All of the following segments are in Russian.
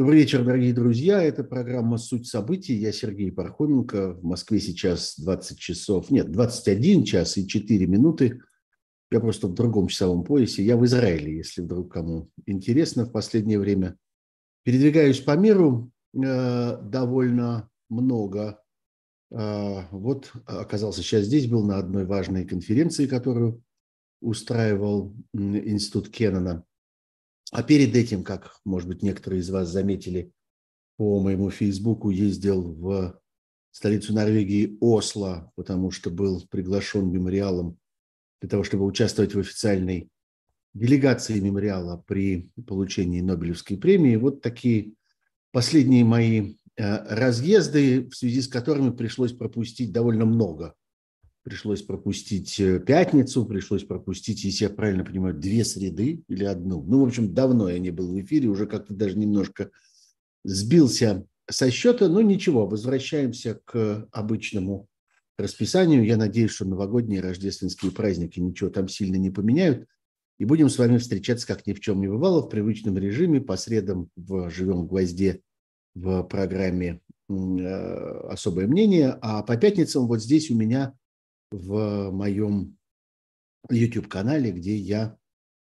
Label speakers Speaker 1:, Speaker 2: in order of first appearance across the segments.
Speaker 1: Добрый вечер, дорогие друзья. Это программа «Суть событий». Я Сергей Пархоменко. В Москве сейчас 20 часов, нет, 21 час и 4 минуты. Я просто в другом часовом поясе. Я в Израиле, если вдруг кому интересно в последнее время. Передвигаюсь по миру э, довольно много. Э, вот оказался сейчас здесь, был на одной важной конференции, которую устраивал Институт Кеннона – а перед этим, как, может быть, некоторые из вас заметили, по моему Фейсбуку ездил в столицу Норвегии Осло, потому что был приглашен мемориалом для того, чтобы участвовать в официальной делегации мемориала при получении Нобелевской премии. Вот такие последние мои э, разъезды, в связи с которыми пришлось пропустить довольно много пришлось пропустить э, пятницу, пришлось пропустить, если я правильно понимаю, две среды или одну. Ну, в общем, давно я не был в эфире, уже как-то даже немножко сбился со счета, но ничего, возвращаемся к обычному расписанию. Я надеюсь, что новогодние рождественские праздники ничего там сильно не поменяют. И будем с вами встречаться, как ни в чем не бывало, в привычном режиме, по средам в «Живем в гвозде» в программе э, «Особое мнение», а по пятницам вот здесь у меня в моем YouTube-канале, где я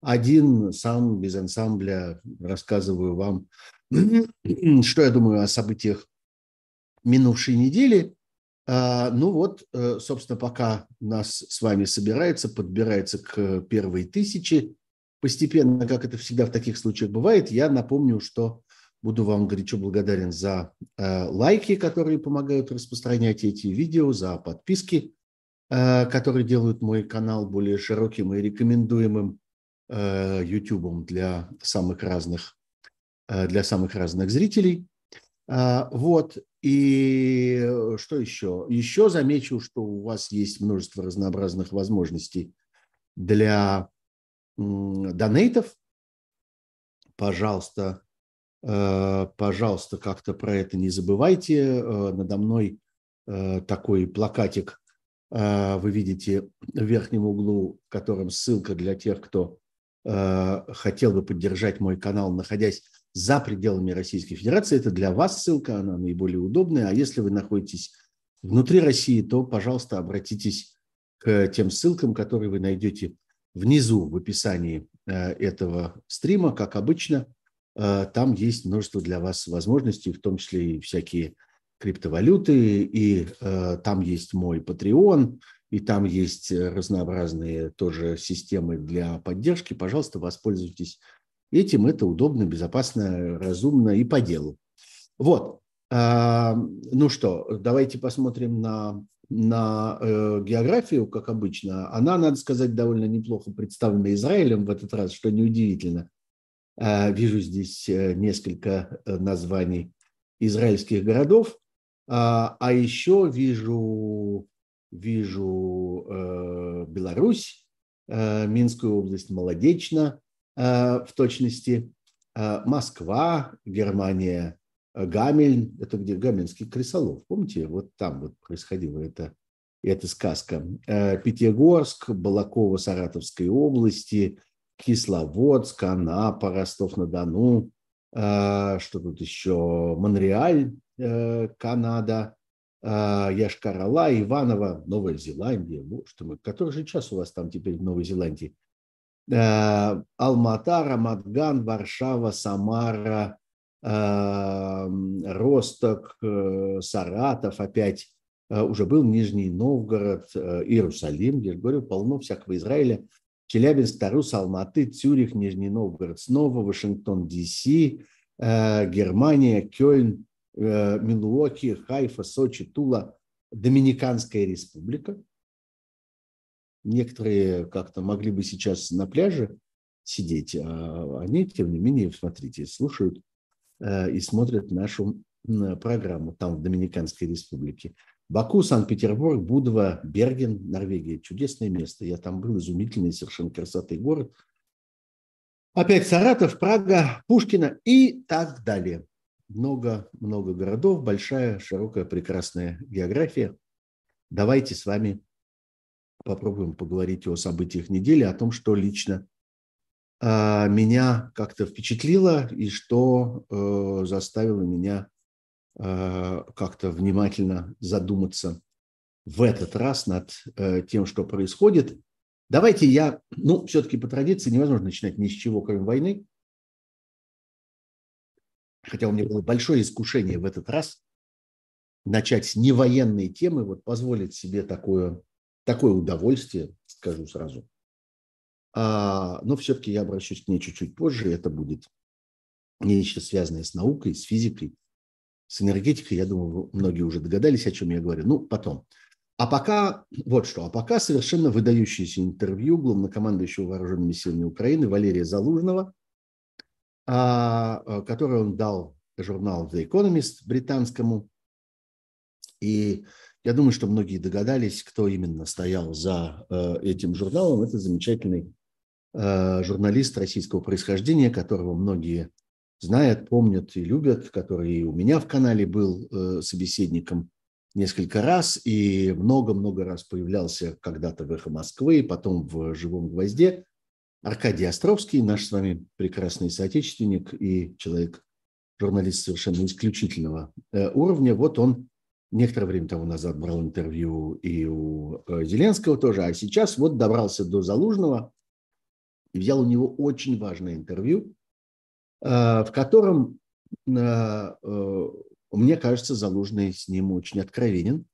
Speaker 1: один сам, без ансамбля, рассказываю вам, что я думаю о событиях минувшей недели. А, ну вот, э, собственно, пока нас с вами собирается, подбирается к первой тысяче, постепенно, как это всегда в таких случаях бывает, я напомню, что буду вам горячо благодарен за э, лайки, которые помогают распространять эти видео, за подписки которые делают мой канал более широким и рекомендуемым YouTube э, для самых разных, э, для самых разных зрителей. Вот. И что еще? Еще замечу, что у вас есть множество разнообразных возможностей для донейтов. Пожалуйста, пожалуйста, как-то про это не забывайте. Надо мной такой плакатик а, вы видите в верхнем углу, в котором ссылка для тех, кто а, хотел бы поддержать мой канал, находясь за пределами Российской Федерации. Это для вас ссылка, она наиболее удобная. А если вы находитесь внутри России, то, пожалуйста, обратитесь к тем ссылкам, которые вы найдете внизу в описании а, этого стрима, как обычно. Там есть множество для вас возможностей, в том числе и всякие криптовалюты, и э, там есть мой Patreon, и там есть разнообразные тоже системы для поддержки. Пожалуйста, воспользуйтесь этим. Это удобно, безопасно, разумно и по делу. Вот. А, ну что, давайте посмотрим на, на э, географию, как обычно. Она, надо сказать, довольно неплохо представлена Израилем в этот раз, что неудивительно. А, вижу здесь э, несколько э, названий израильских городов. А, а еще вижу, вижу э, Беларусь, э, Минскую область, Молодечно э, в точности, Москва, Германия, Гамельн, это где? Гамельнский крысолов, помните, вот там вот происходило это, эта сказка. Пятигорск, Балаково Саратовской области, Кисловодск, Анапа, Ростов-на-Дону, что тут еще, Монреаль, Канада, э, Яшкарала, Иваново, Новая Зеландия. Боже ты мой, который же час у вас там теперь в Новой Зеландии? Э, Алмата, Рамадган, Варшава, Самара, Росток, Саратов опять, уже был Нижний Новгород, Иерусалим, я же говорю, полно всякого Израиля, Челябинск, Тарус, Алматы, Цюрих, Нижний Новгород снова, Вашингтон, Д.С., Германия, Кёльн, Э, Милуоки, Хайфа, Сочи, Тула, Доминиканская республика. Некоторые как-то могли бы сейчас на пляже сидеть, а они, тем не менее, смотрите, слушают э, и смотрят нашу программу там, в Доминиканской республике. Баку, Санкт-Петербург, Будва, Берген, Норвегия. Чудесное место. Я там был, изумительный совершенно красоты город. Опять Саратов, Прага, Пушкина и так далее много-много городов, большая, широкая, прекрасная география. Давайте с вами попробуем поговорить о событиях недели, о том, что лично э, меня как-то впечатлило и что э, заставило меня как-то внимательно задуматься в этот раз над тем, что происходит. Давайте я, ну, все-таки по традиции невозможно начинать ни с чего, кроме войны. Хотя у меня было большое искушение в этот раз начать с невоенной темы, вот позволить себе такое, такое удовольствие, скажу сразу. А, но все-таки я обращусь к ней чуть-чуть позже. Это будет нечто связанное с наукой, с физикой, с энергетикой. Я думаю, многие уже догадались, о чем я говорю. Ну, потом. А пока, вот что, а пока совершенно выдающееся интервью главнокомандующего вооруженными силами Украины Валерия Залужного, а, а, которое он дал журналу The Economist британскому. И я думаю, что многие догадались, кто именно стоял за э, этим журналом. Это замечательный э, журналист российского происхождения, которого многие знают, помнят и любят, который и у меня в канале был э, собеседником несколько раз и много-много раз появлялся когда-то в «Эхо Москвы», потом в «Живом гвозде». Аркадий Островский, наш с вами прекрасный соотечественник и человек, журналист совершенно исключительного э, уровня. Вот он некоторое время тому назад брал интервью и у э, Зеленского тоже, а сейчас вот добрался до Залужного и взял у него очень важное интервью, э, в котором мне кажется, Залужный с ним очень откровенен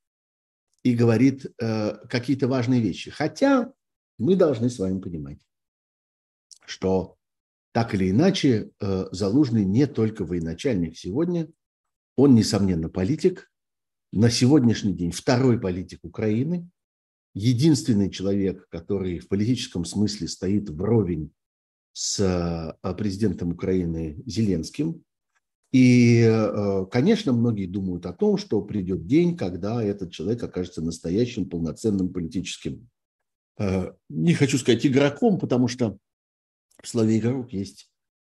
Speaker 1: и говорит какие-то важные вещи. Хотя мы должны с вами понимать, что так или иначе э, Залужный не только военачальник сегодня, он, несомненно, политик, на сегодняшний день второй политик Украины, единственный человек, который в политическом смысле стоит вровень с э, президентом Украины Зеленским, и, э, конечно, многие думают о том, что придет день, когда этот человек окажется настоящим полноценным политическим, не хочу сказать игроком, потому что в слове игрок есть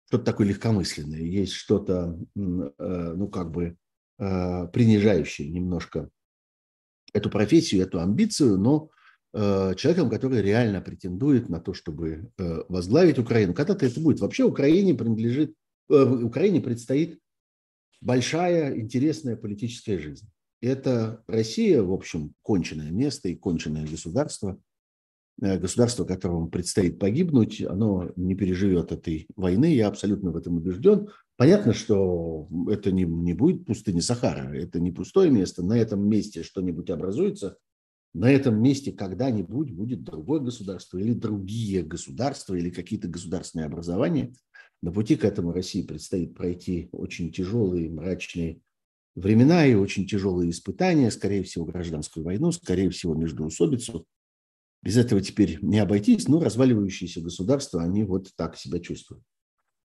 Speaker 1: что-то такое легкомысленное, есть что-то, э, ну, как бы принижающее немножко эту профессию, эту амбицию, но человеком, который реально претендует на то, чтобы возглавить Украину. Когда-то это будет. Вообще Украине принадлежит, Украине предстоит большая, интересная политическая жизнь. Это Россия, в общем, конченное место и конченное государство. Э, государство, которому предстоит погибнуть, оно не переживет этой войны, я абсолютно в этом убежден. Понятно, что это не, не будет пустыня Сахара, это не пустое место, на этом месте что-нибудь образуется, на этом месте когда-нибудь будет другое государство или другие государства или какие-то государственные образования – на пути к этому России предстоит пройти очень тяжелые, мрачные времена и очень тяжелые испытания, скорее всего, гражданскую войну, скорее всего, междуусобицу. Без этого теперь не обойтись, но разваливающиеся государства, они вот так себя чувствуют.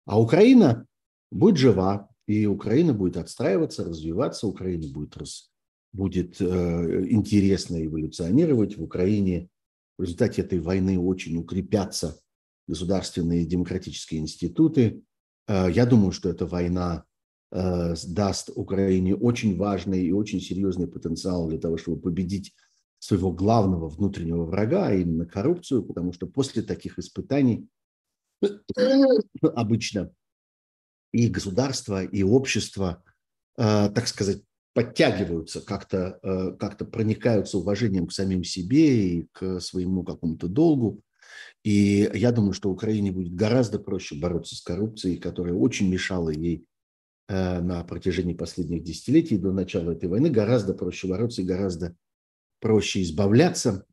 Speaker 1: А Украина будет жива, и Украина будет отстраиваться, развиваться, Украина будет, раз, будет э, интересно эволюционировать. В Украине в результате этой войны очень укрепятся государственные демократические институты. Э, я думаю, что эта война э, даст Украине очень важный и очень серьезный потенциал для того, чтобы победить своего главного внутреннего врага, а именно коррупцию, потому что после таких испытаний обычно и государство, и общество, э, так сказать, подтягиваются, как-то как проникаются уважением к самим себе и к своему какому-то долгу. И я думаю, что Украине будет гораздо проще бороться с коррупцией, которая очень мешала ей э, на протяжении последних десятилетий до начала этой войны. Гораздо проще бороться и гораздо проще избавляться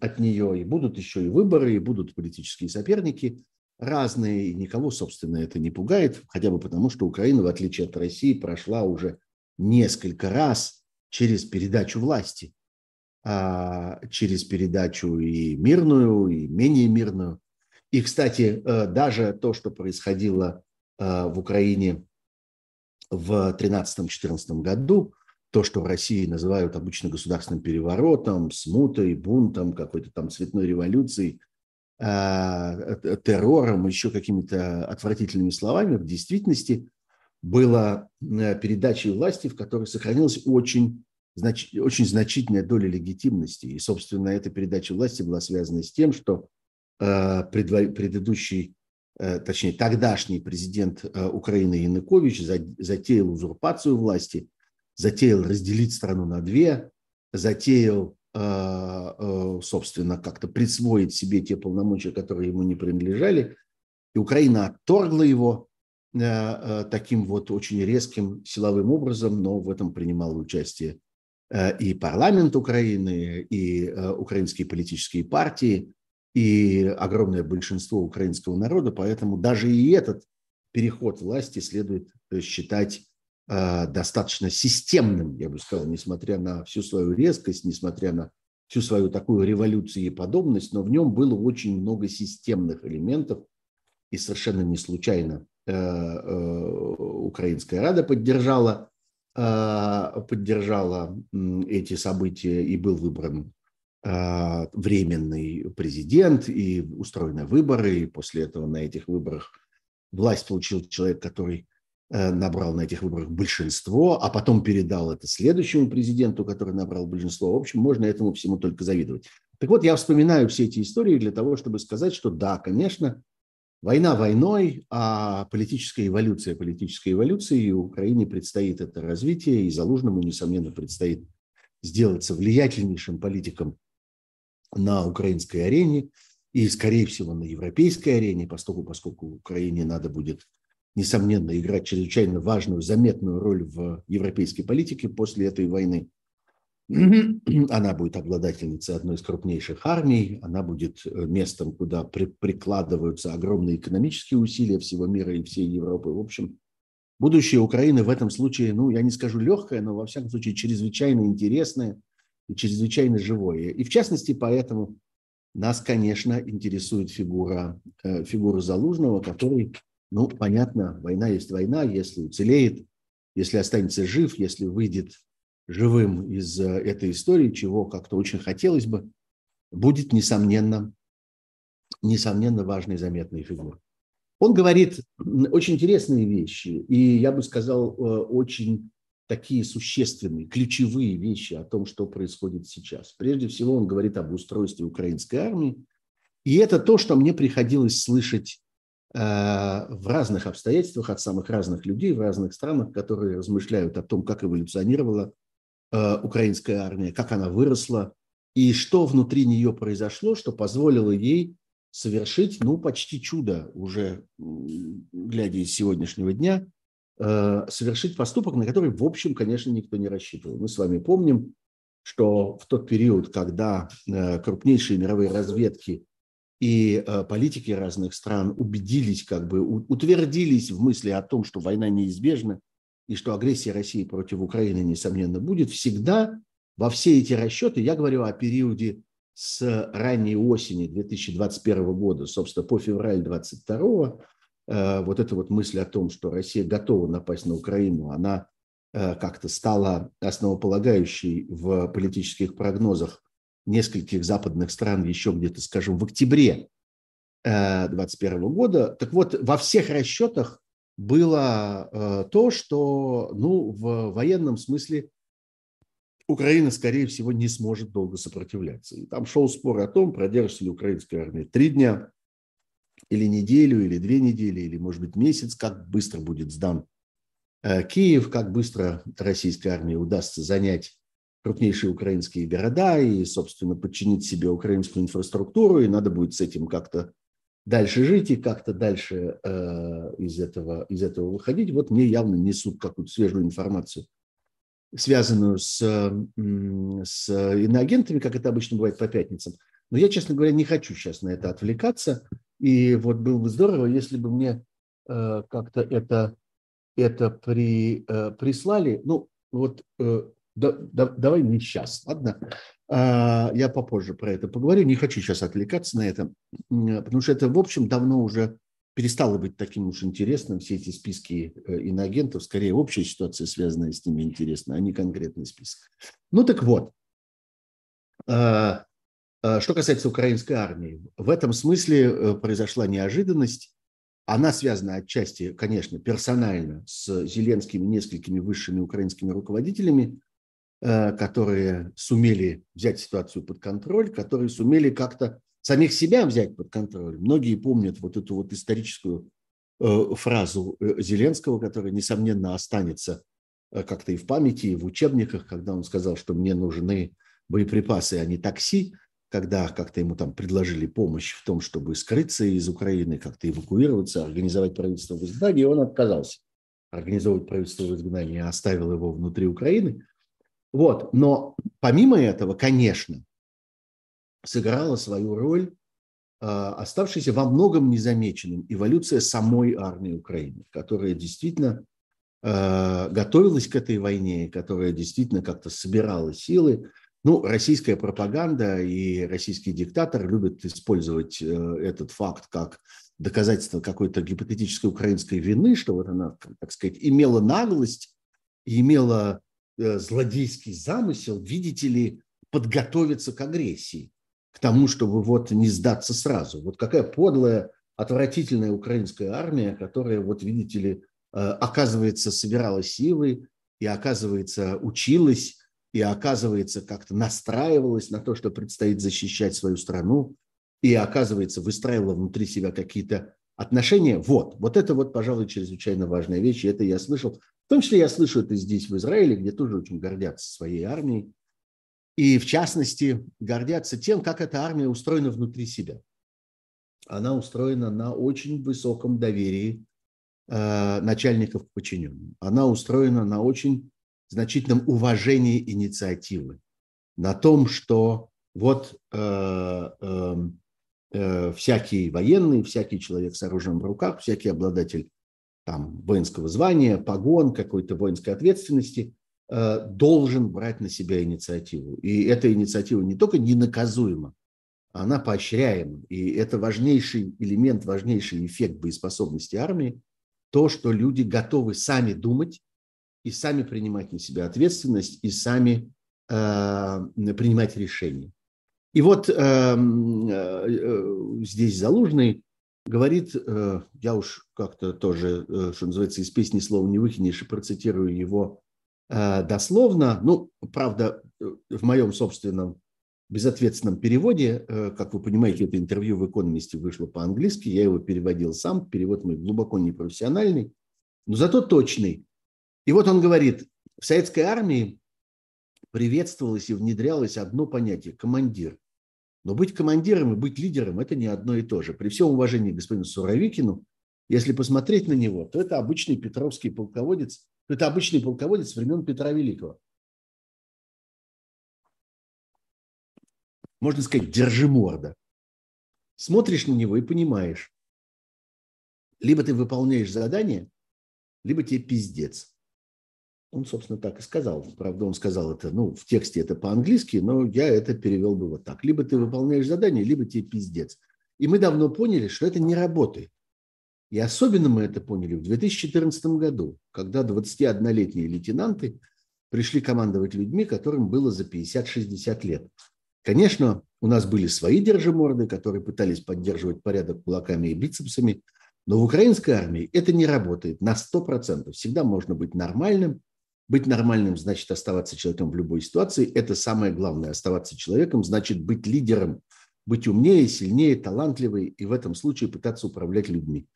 Speaker 1: от нее. И будут еще и выборы, и будут политические соперники разные, и никого, собственно, это не пугает, хотя бы потому, что Украина, в отличие от России, прошла уже несколько раз через передачу власти. А, через передачу и мирную, и менее мирную. И, кстати, э, даже то, что происходило э, в Украине в 2013-2014 году, то, что в России называют обычно государственным переворотом, смутой, бунтом, какой-то там цветной революцией, э, террором, еще какими-то отвратительными словами, в действительности было передачей власти, в которой сохранилась очень знач, очень значительная доля легитимности. И, собственно, эта передача власти была связана с тем, что э, предыдущий точнее, тогдашний президент Украины Янукович затеял узурпацию власти, затеял разделить страну на две, затеял, собственно, как-то присвоить себе те полномочия, которые ему не принадлежали, и Украина отторгла его таким вот очень резким силовым образом, но в этом принимало участие и парламент Украины, и украинские политические партии, и огромное большинство украинского народа, поэтому даже и этот переход власти следует э, считать достаточно системным, я бы сказал, несмотря на всю свою резкость, несмотря на всю свою такую революцию и подобность, но в нем было очень много системных элементов, и совершенно не случайно э, Украинская Рада поддержала, поддержала эти события и был выбран временный президент и устроены выборы, и после этого на этих выборах власть получил человек, который э, набрал на этих выборах большинство, а потом передал это следующему президенту, который набрал большинство. В общем, можно этому всему только завидовать. Так вот, я вспоминаю все эти истории для того, чтобы сказать, что да, конечно, война войной, а политическая эволюция политическая эволюция, и Украине предстоит это развитие, и Залужному, несомненно, предстоит сделаться влиятельнейшим политиком на украинской арене и, скорее всего, на европейской арене, поскольку, поскольку Украине надо будет, несомненно, играть чрезвычайно важную, заметную роль в европейской политике после этой войны. Она будет обладательницей одной из крупнейших армий, она будет э, местом, куда при, прикладываются огромные экономические усилия всего мира и всей Европы. В общем, будущее Украины в этом случае, ну, я не скажу легкое, но во всяком случае чрезвычайно интересное – и чрезвычайно живое. И в частности, поэтому нас, конечно, интересует фигура, э, фигура Залужного, который, ну, понятно, война есть война, если уцелеет, если останется жив, если выйдет живым из э, этой истории, чего как-то очень хотелось бы, будет, несомненно, несомненно, важной заметной фигурой. Он говорит очень интересные вещи, и я бы сказал, э, очень такие существенные, ключевые вещи о том, что происходит сейчас. Прежде всего, он говорит об устройстве украинской армии. И это то, что мне приходилось слышать в разных обстоятельствах от самых разных людей в разных странах, которые размышляют о том, как эволюционировала э, украинская армия, как она выросла и что внутри нее произошло, что позволило ей совершить, ну, почти чудо уже, глядя из сегодняшнего дня – Э, совершить поступок, на который, в общем, конечно, никто не рассчитывал. Мы с вами помним, что в тот период, когда крупнейшие мировые разведки и э, политики разных стран убедились, как бы утвердились в мысли о том, что война неизбежна и что агрессия России против Украины, несомненно, будет, всегда. Во все эти расчеты, я говорю о периоде с ранней осени 2021 года, собственно, по февраль 2022 Э, вот эта вот мысль о том, что Россия готова напасть на Украину, она э, как-то стала основополагающей в политических прогнозах нескольких западных стран еще где-то, скажем, в октябре 2021 э, года. Так вот, во всех расчетах было то, что ну, в военном смысле Украина, скорее всего, не сможет долго сопротивляться. И там шел спор о том, продержится ли украинская армия три дня, или неделю, или две недели, или, может быть, месяц, как быстро будет сдан э, Киев, как быстро российской армии удастся занять крупнейшие украинские города и, собственно, подчинить себе украинскую инфраструктуру, и надо будет с этим как-то дальше жить и как-то дальше э, из, этого, из этого выходить. Вот мне явно несут какую-то свежую информацию, связанную с, с иноагентами, как это обычно бывает по пятницам. Но я, честно говоря, не хочу сейчас на это отвлекаться. И вот было бы здорово, если бы мне э, как-то это, это при, э, прислали. Ну, вот э, да, да, давай не сейчас, ладно? А, я попозже про это поговорю. Не хочу сейчас отвлекаться на это, потому что это, в общем, давно уже перестало быть таким уж интересным. Все эти списки э, иноагентов, скорее общая ситуация, связанная с ними, интересна, а не конкретный список. Ну так вот, а, Э, что касается украинской армии, в этом смысле э, произошла неожиданность. Она связана отчасти, конечно, персонально с Зеленским и несколькими высшими украинскими руководителями, которые сумели взять ситуацию под контроль, которые сумели как-то, самих себя взять под контроль. Многие помнят вот эту вот историческую э, фразу э, Зеленского, которая, несомненно, останется э, как-то и в памяти, и в учебниках, когда он сказал, что мне нужны боеприпасы, а не такси, когда как-то ему там предложили помощь в том, чтобы скрыться из Украины, как-то эвакуироваться, организовать правительство в изгнании, он отказался организовывать правительство в изгнании, оставил его внутри Украины. Вот. Но помимо этого, конечно, сыграла свою роль а, оставшаяся во многом незамеченным эволюция самой армии Украины, которая действительно а, готовилась к этой войне, которая действительно как-то собирала силы. Ну, российская пропаганда и российский диктатор любят использовать э, этот факт как доказательство какой-то гипотетической украинской вины, что вот она, так сказать, имела наглость, имела злодейский замысел, видите ли, подготовиться к агрессии к тому, чтобы вот не сдаться сразу. Вот какая подлая, отвратительная украинская армия, которая, вот видите ли, э, оказывается, собирала силы и, оказывается, училась, и, оказывается, как-то настраивалась на то, что предстоит защищать свою страну, и, оказывается, выстраивала внутри себя какие-то отношения. Вот, вот это вот, пожалуй, чрезвычайно важная вещь, и это я слышал. Том числе я слышу это здесь, в Израиле, где тоже очень гордятся своей армией, и, в частности, гордятся тем, как эта армия устроена внутри себя. Она устроена на очень высоком доверии э, начальников к подчиненным. Она устроена на очень значительном уважении инициативы. На том, что вот э, э, э, всякий военный, всякий человек с оружием в руках, всякий обладатель там, воинского звания, погон, какой-то воинской ответственности Э, должен брать на себя инициативу. И эта инициатива не только ненаказуема, она поощряема. И это важнейший элемент, важнейший эффект боеспособности армии, то, что люди готовы сами думать и сами принимать на себя ответственность, и сами э, принимать решения. И вот э, э, здесь Залужный говорит, э, я уж как-то тоже, э, что называется, из песни слова не выкинешь, и процитирую его Э, дословно. Ну, правда, в моем собственном безответственном переводе, как вы понимаете, это интервью в «Экономисте» вышло по-английски, я его переводил сам, перевод мой глубоко непрофессиональный, но зато точный. И вот он говорит, в советской армии приветствовалось и внедрялось одно понятие – командир. Но быть командиром и быть лидером – это не одно и то же. При всем уважении к господину Суровикину, если посмотреть на него, то это обычный петровский полководец, это обычный полководец времен Петра Великого. Можно сказать, держи морда. Смотришь на него и понимаешь, либо ты выполняешь задание, либо тебе пиздец. Он, собственно, так и сказал. Правда, он сказал это, ну, в тексте это по-английски, но я это перевел бы вот так. Либо ты выполняешь задание, либо тебе пиздец. И мы давно поняли, что это не работает. И особенно мы это поняли в 2014 году, когда 21-летние лейтенанты пришли командовать людьми, которым было за 50-60 лет. Конечно, у нас были свои держиморды, которые пытались поддерживать порядок кулаками и бицепсами, но в украинской армии это не работает на 100%. Всегда можно быть нормальным. Быть нормальным значит оставаться человеком в любой ситуации. Это самое главное. Оставаться человеком значит быть лидером, быть умнее, сильнее, талантливой и в этом случае пытаться управлять людьми.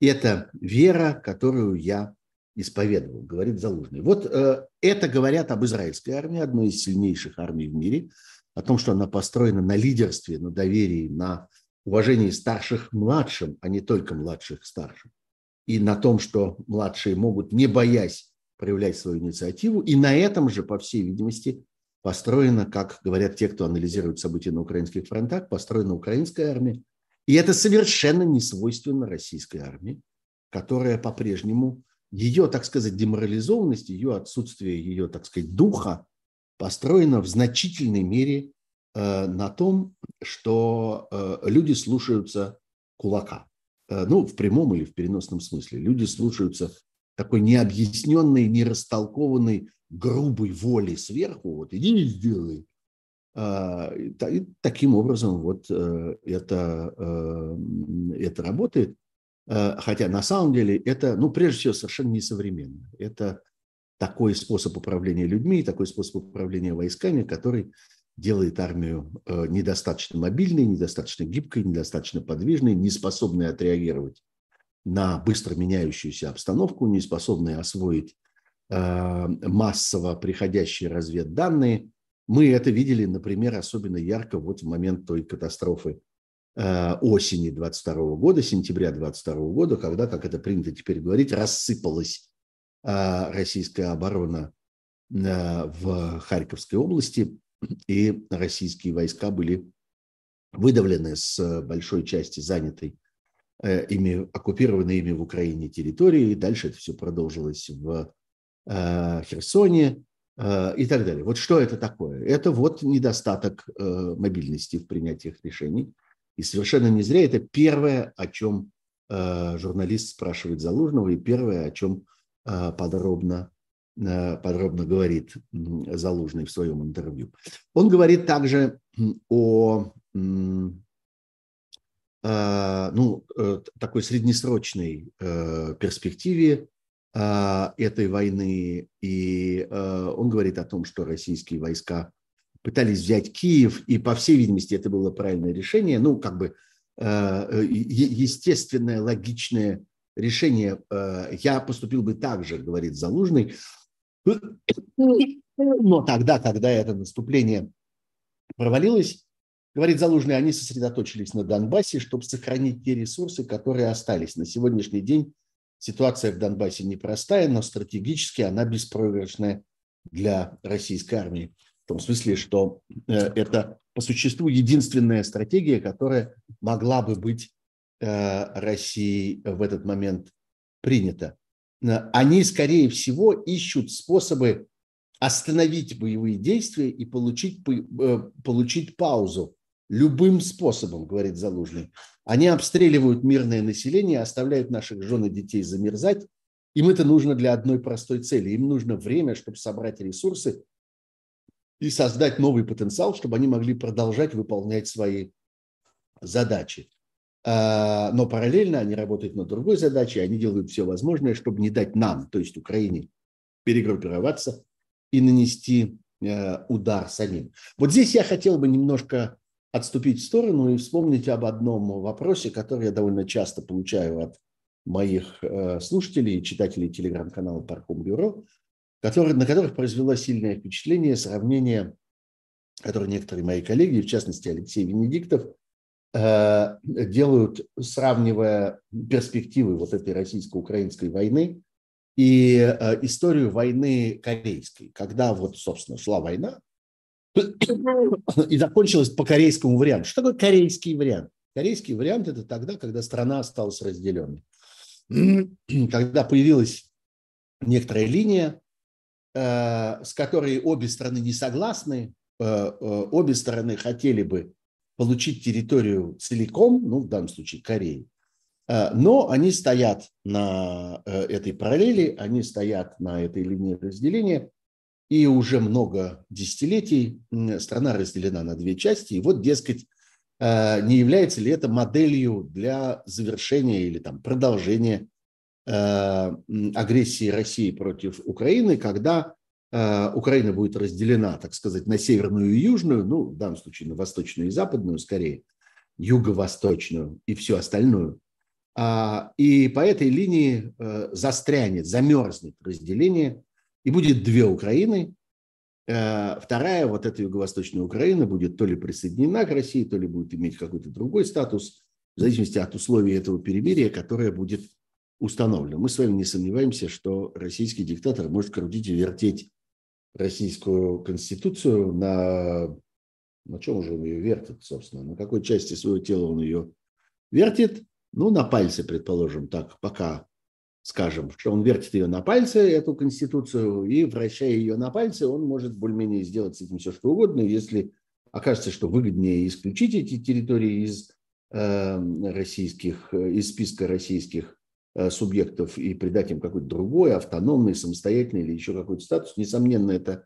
Speaker 1: Это вера, которую я исповедовал, говорит Залужный. Вот э, это говорят об израильской армии, одной из сильнейших армий в мире, о том, что она построена на лидерстве, на доверии, на уважении старших младшим, а не только младших старшим. И на том, что младшие могут, не боясь, проявлять свою инициативу. И на этом же, по всей видимости, построена, как говорят те, кто анализирует события на украинских фронтах, построена украинская армия, и это совершенно не свойственно российской армии, которая по-прежнему, ее, так сказать, деморализованность, ее отсутствие, ее, так сказать, духа построена в значительной мере э, на том, что э, люди слушаются кулака. Э, ну, в прямом или в переносном смысле. Люди слушаются такой необъясненной, нерастолкованной, грубой воли сверху. Вот иди и сделай. А, и таким образом вот э, это, э, это работает. Э, хотя на самом деле это, ну, прежде всего, совершенно несовременно. Это такой способ управления людьми, такой способ управления войсками, который делает армию недостаточно мобильной, недостаточно гибкой, недостаточно подвижной, не способной отреагировать на быстро меняющуюся обстановку, не способной освоить э, массово приходящие разведданные. Мы это видели, например, особенно ярко вот в момент той катастрофы э, осени 22 года, сентября 22 года, когда, как это принято теперь говорить, рассыпалась российская оборона в Харьковской области – и российские войска были выдавлены с большой части занятой э, ими, оккупированной ими в Украине территории. Дальше это все продолжилось в э, Херсоне э, и так далее. Вот что это такое? Это вот недостаток мобильности в принятиях решений. И совершенно не зря это первое, о чем журналист спрашивает Залужного, и первое, о чем подробно Э, подробно говорит Залужный в своем интервью. Он говорит также о э, ну, э, такой среднесрочной перспективе этой войны. И он говорит о том, что российские войска пытались взять Киев, и, по всей видимости, это было правильное решение. Ну, как бы естественное, логичное решение. Я поступил бы так же, говорит Залужный, но тогда, когда это наступление провалилось, говорит Залужный, они сосредоточились на Донбассе, чтобы сохранить те ресурсы, которые остались. На сегодняшний день ситуация в Донбассе непростая, но стратегически она беспроигрышная для российской армии. В том смысле, что э, это по существу единственная стратегия, которая могла бы быть э, Россией в этот момент принята. Э, они, скорее всего, ищут способы остановить боевые действия и получить, получить паузу любым способом, говорит Залужный. Они обстреливают мирное население, оставляют наших жен и детей замерзать. Им это нужно для одной простой цели. Им нужно время, чтобы собрать ресурсы и создать новый потенциал, чтобы они могли продолжать выполнять свои задачи. А, но параллельно они работают над другой задачей, они делают все возможное, чтобы не дать нам, то есть Украине, перегруппироваться и нанести э, удар самим. Вот здесь я хотел бы немножко отступить в сторону и вспомнить об одном вопросе, который я довольно часто получаю от моих э, слушателей и читателей телеграм-канала Парком Бюро, который, на которых произвело сильное впечатление сравнение, которое некоторые мои коллеги, в частности Алексей Венедиктов, Э, делают, сравнивая перспективы вот этой российско-украинской войны и э, историю войны корейской, когда вот, собственно, шла война и закончилась по корейскому варианту. Что такое корейский вариант? Корейский вариант – это тогда, когда страна осталась разделенной. Когда появилась некоторая линия, э, с которой обе страны не согласны, обе стороны хотели бы получить территорию целиком, ну, в данном случае Кореи, э, но они стоят на э, этой параллели, они стоят на этой линии разделения, и уже много десятилетий страна разделена на две части. И вот, дескать, э, не является ли это моделью для завершения или там, продолжения агрессии России против Украины, когда Э, Украина будет разделена, так сказать, на северную и южную, ну, в данном случае на восточную и западную, скорее, юго-восточную и всю остальную. А, и по этой линии э, застрянет, замерзнет разделение, и будет две Украины. Э, вторая, вот эта юго-восточная Украина, будет то ли присоединена к России, то ли будет иметь какой-то другой статус, в зависимости от условий этого перемирия, которое будет установлено. Мы с вами не сомневаемся, что российский диктатор может крутить и вертеть российскую конституцию, на, на чем уже он ее вертит, собственно, на какой части своего тела он ее вертит, ну, на пальце, предположим, так, пока скажем, что он вертит ее на пальце, эту конституцию, и вращая ее на пальце, он может более-менее сделать с этим все, что угодно. Если окажется, что выгоднее исключить эти территории из э, российских, из списка российских Э, субъектов и придать им какой-то другой, автономный, самостоятельный или еще какой-то статус, несомненно, это,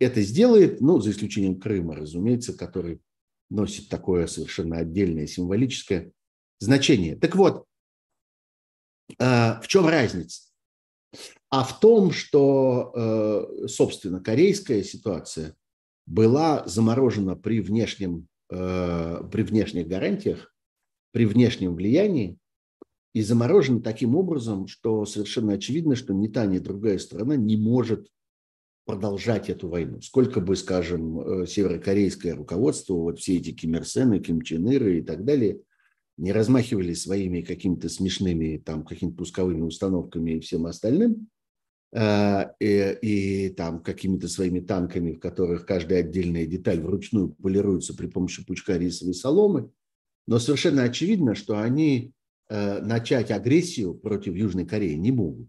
Speaker 1: это сделает, ну, за исключением Крыма, разумеется, который носит такое совершенно отдельное символическое значение. Так вот, в чем разница? А в том, что, э, собственно, корейская ситуация была заморожена при, внешнем, э, при внешних гарантиях, при внешнем влиянии и заморожена таким образом, что совершенно очевидно, что ни та, ни другая страна не может продолжать эту войну. Сколько бы, скажем, э, северокорейское руководство, вот все эти Ким Ир Сены, Ким Чен Иры и так далее, не размахивали своими какими-то смешными там какими-то пусковыми установками и всем остальным, э, и, и там какими-то своими танками, в которых каждая отдельная деталь вручную полируется при помощи пучка рисовой соломы, но совершенно очевидно, что они э, начать агрессию против Южной Кореи не могут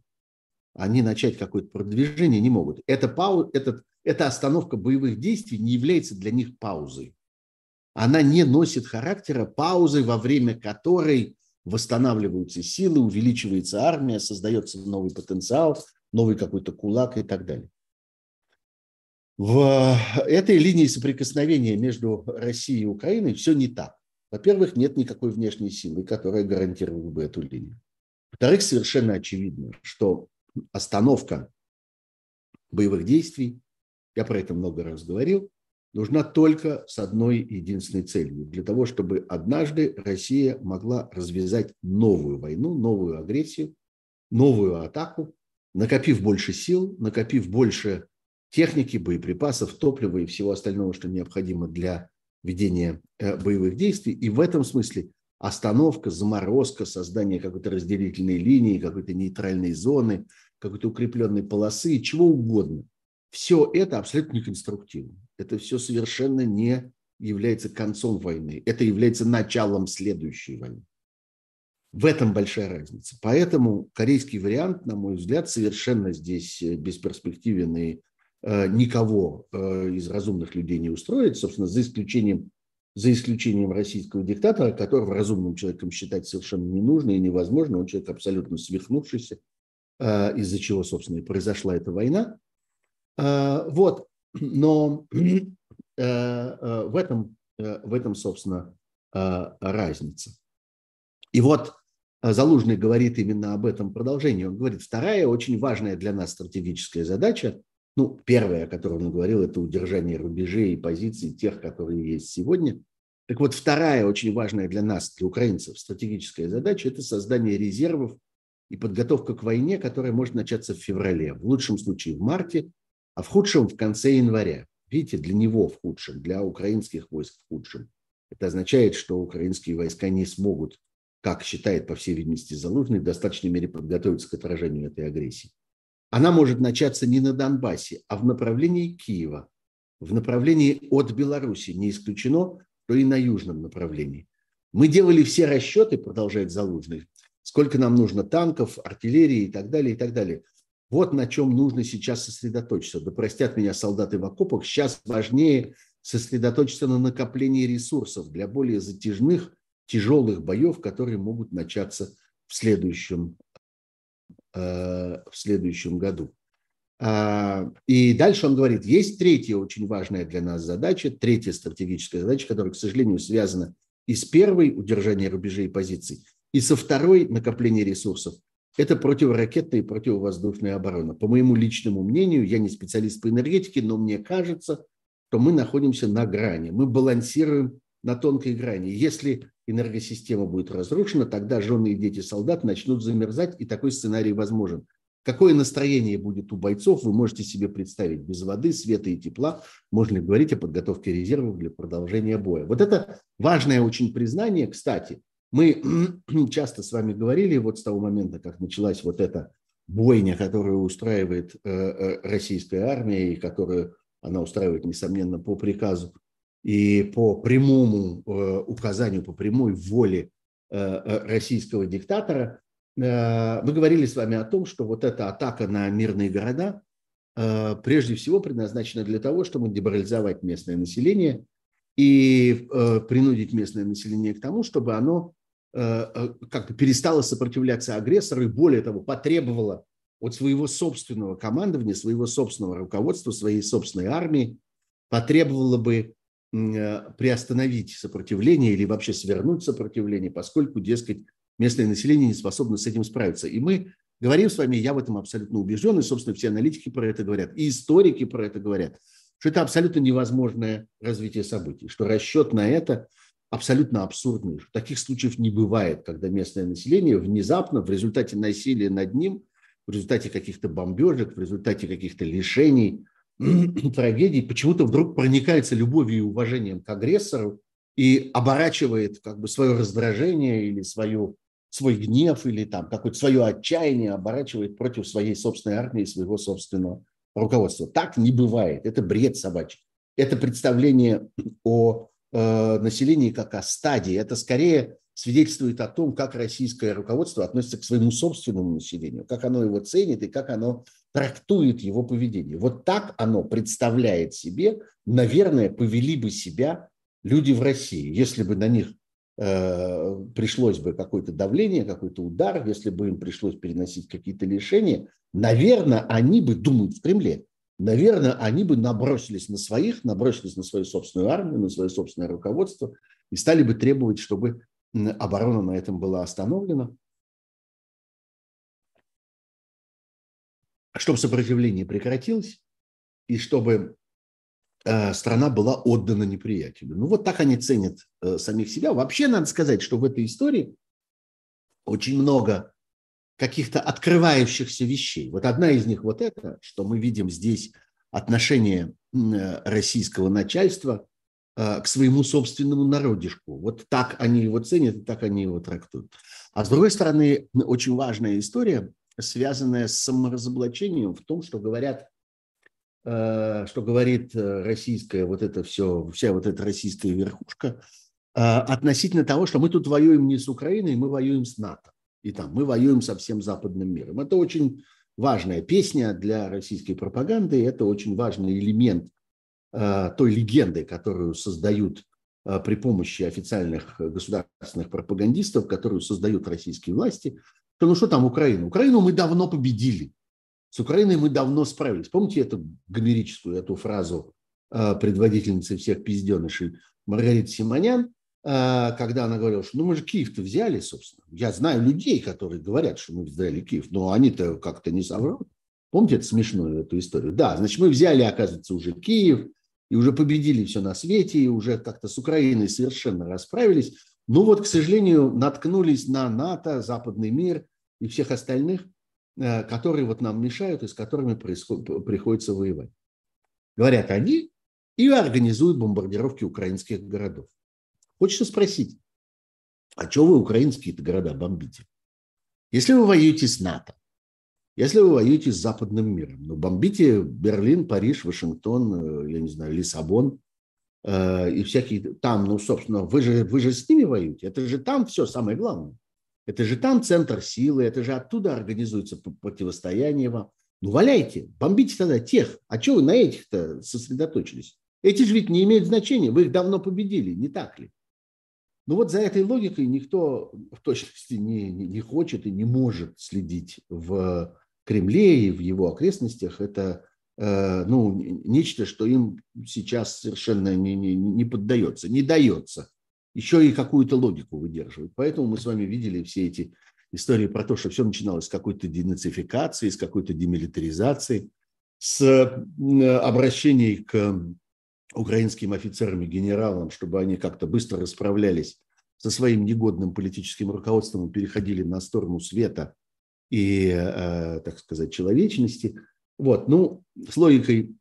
Speaker 1: они начать какое-то продвижение не могут. Эта, пау, этот, эта остановка боевых действий не является для них паузой. Она не носит характера паузы, во время которой восстанавливаются силы, увеличивается армия, создается новый потенциал, новый какой-то кулак и так далее. В этой линии соприкосновения между Россией и Украиной все не так. Во-первых, нет никакой внешней силы, которая гарантировала бы эту линию. Во-вторых, совершенно очевидно, что остановка боевых действий, я про это много раз говорил, нужна только с одной единственной целью. Для того, чтобы однажды Россия могла развязать новую войну, новую агрессию, новую атаку, накопив больше сил, накопив больше техники, боеприпасов, топлива и всего остального, что необходимо для ведения э, боевых действий. И в этом смысле остановка, заморозка, создание какой-то разделительной линии, какой-то нейтральной зоны, какой-то укрепленной полосы, чего угодно. Все это абсолютно неконструктивно. Это все совершенно не является концом войны. Это является началом следующей войны. В этом большая разница. Поэтому корейский вариант, на мой взгляд, совершенно здесь э, бесперспективен и э, никого э, из разумных людей не устроит, собственно, за исключением за исключением российского диктатора, которого разумным человеком считать совершенно не нужно и невозможно, он человек абсолютно свихнувшийся, э, из-за чего, собственно, и произошла эта война. Э, вот, но э, в этом, в этом, собственно, разница. И вот Залужный говорит именно об этом продолжении. Он говорит, вторая очень важная для нас стратегическая задача, ну, первое, о котором он говорил, это удержание рубежей и позиций тех, которые есть сегодня. Так вот, вторая очень важная для нас, для украинцев, стратегическая задача – это создание резервов и подготовка к войне, которая может начаться в феврале, в лучшем случае в марте, а в худшем – в конце января. Видите, для него в худшем, для украинских войск в худшем. Это означает, что украинские войска не смогут, как считает, по всей видимости, Залужный, в достаточной мере подготовиться к отражению этой агрессии она может начаться не на Донбассе, а в направлении Киева, в направлении от Беларуси. Не исключено, что и на южном направлении. Мы делали все расчеты, продолжает Залужный, сколько нам нужно танков, артиллерии и так далее, и так далее. Вот на чем нужно сейчас сосредоточиться. Да простят меня солдаты в окопах, сейчас важнее сосредоточиться на накоплении ресурсов для более затяжных, тяжелых боев, которые могут начаться в следующем Э, в следующем году. А, и дальше он говорит, есть третья очень важная для нас задача, третья стратегическая задача, которая, к сожалению, связана и с первой, удержание рубежей и позиций, и со второй, накопление ресурсов. Это противоракетная и противовоздушная оборона. По моему личному мнению, я не специалист по энергетике, но мне кажется, что мы находимся на грани. Мы балансируем на тонкой грани. Если энергосистема будет разрушена, тогда жены и дети солдат начнут замерзать, и такой сценарий возможен. Какое настроение будет у бойцов, вы можете себе представить. Без воды, света и тепла можно ли говорить о подготовке резервов для продолжения боя. Вот это важное очень признание. Кстати, мы часто с вами говорили вот с того момента, как началась вот эта бойня, которую устраивает э, э, российская армия и которую она устраивает, несомненно, по приказу и по прямому э, указанию, по прямой воле российского диктатора, мы говорили с вами о том, что вот эта атака на мирные города прежде всего предназначена для того, чтобы деморализовать местное население и принудить местное население к тому, чтобы оно как-то перестало сопротивляться агрессору и, более того, потребовало от своего собственного командования, своего собственного руководства, своей собственной армии, потребовало бы Э, приостановить сопротивление или вообще свернуть сопротивление, поскольку, дескать, местное население не способно с этим справиться. И мы говорим с вами, я в этом абсолютно убежден, и, собственно, все аналитики про это говорят, и историки про это говорят, что это абсолютно невозможное развитие событий, что расчет на это абсолютно абсурдный. Таких случаев не бывает, когда местное население внезапно в результате насилия над ним, в результате каких-то бомбежек, в результате каких-то лишений, трагедий, почему-то вдруг проникается любовью и уважением к агрессору и оборачивает как бы свое раздражение или свою, свой гнев или там какое-то свое отчаяние оборачивает против своей собственной армии, своего собственного руководства. Так не бывает. Это бред собачий. Это представление о э, населении как о стадии. Это скорее свидетельствует о том, как российское руководство относится к своему собственному населению, как оно его ценит и как оно трактует его поведение. Вот так оно представляет себе, наверное, повели бы себя люди в России, если бы на них э, пришлось бы какое-то давление, какой-то удар, если бы им пришлось переносить какие-то лишения, наверное, они бы, думают в Кремле, наверное, они бы набросились на своих, набросились на свою собственную армию, на свое собственное руководство и стали бы требовать, чтобы оборона на этом была остановлена, чтобы сопротивление прекратилось и чтобы э, страна была отдана неприятелю. Ну вот так они ценят э, самих себя. Вообще надо сказать, что в этой истории очень много каких-то открывающихся вещей. Вот одна из них вот это, что мы видим здесь отношение российского начальства э, к своему собственному народишку. Вот так они его ценят, так они его трактуют. А с другой стороны, очень важная история, связанная с саморазоблачением в том, что говорят, э, что говорит э, российская вот это все, вся вот эта российская верхушка относительно того, что мы тут воюем не с Украиной, мы воюем с НАТО и там мы воюем со всем западным миром. Это очень важная песня для российской пропаганды, это очень важный элемент э, той легенды, которую создают э, при помощи официальных государственных пропагандистов, которую создают российские власти, что ну что там Украина? Украину мы давно победили, с Украиной мы давно справились. Помните эту гомерическую, эту фразу э, предводительницы всех пизденышей Маргариты Симонян, когда она говорила, что ну мы же Киев-то взяли, собственно. Я знаю людей, которые говорят, что мы взяли Киев, но они-то как-то не соврут. Помните эту смешную эту историю? Да, значит, мы взяли, оказывается, уже Киев, и уже победили все на свете, и уже как-то с Украиной совершенно расправились. Но вот, к сожалению, наткнулись на НАТО, западный мир и всех остальных, э, которые вот нам мешают и с которыми приходится воевать. Говорят они и организуют бомбардировки украинских городов. Хочется спросить, а что вы украинские-то города бомбите? Если вы воюете с НАТО, если вы воюете с западным миром, ну, бомбите Берлин, Париж, Вашингтон, э, я не знаю, Лиссабон э, и всякие там, ну, собственно, вы же, вы же с ними воюете. Это же там все самое главное. Это же там центр силы, это же оттуда организуется противостояние вам. Ну, валяйте, бомбите тогда тех. А что вы на этих-то сосредоточились? Эти же ведь не имеют значения, вы их давно победили, не так ли? Ну вот за этой логикой никто в точности не, не, не хочет и не может следить в Кремле и в его окрестностях. Это э, ну, нечто, что им сейчас совершенно не, не, не поддается, не дается. Еще и какую-то логику выдерживать. Поэтому мы с вами видели все эти истории про то, что все начиналось с какой-то денацификации, с какой-то демилитаризации, с обращений к украинским офицерам и генералам, чтобы они как-то быстро расправлялись со своим негодным политическим руководством и переходили на сторону света и, э, так сказать, человечности. Вот, ну, с логикой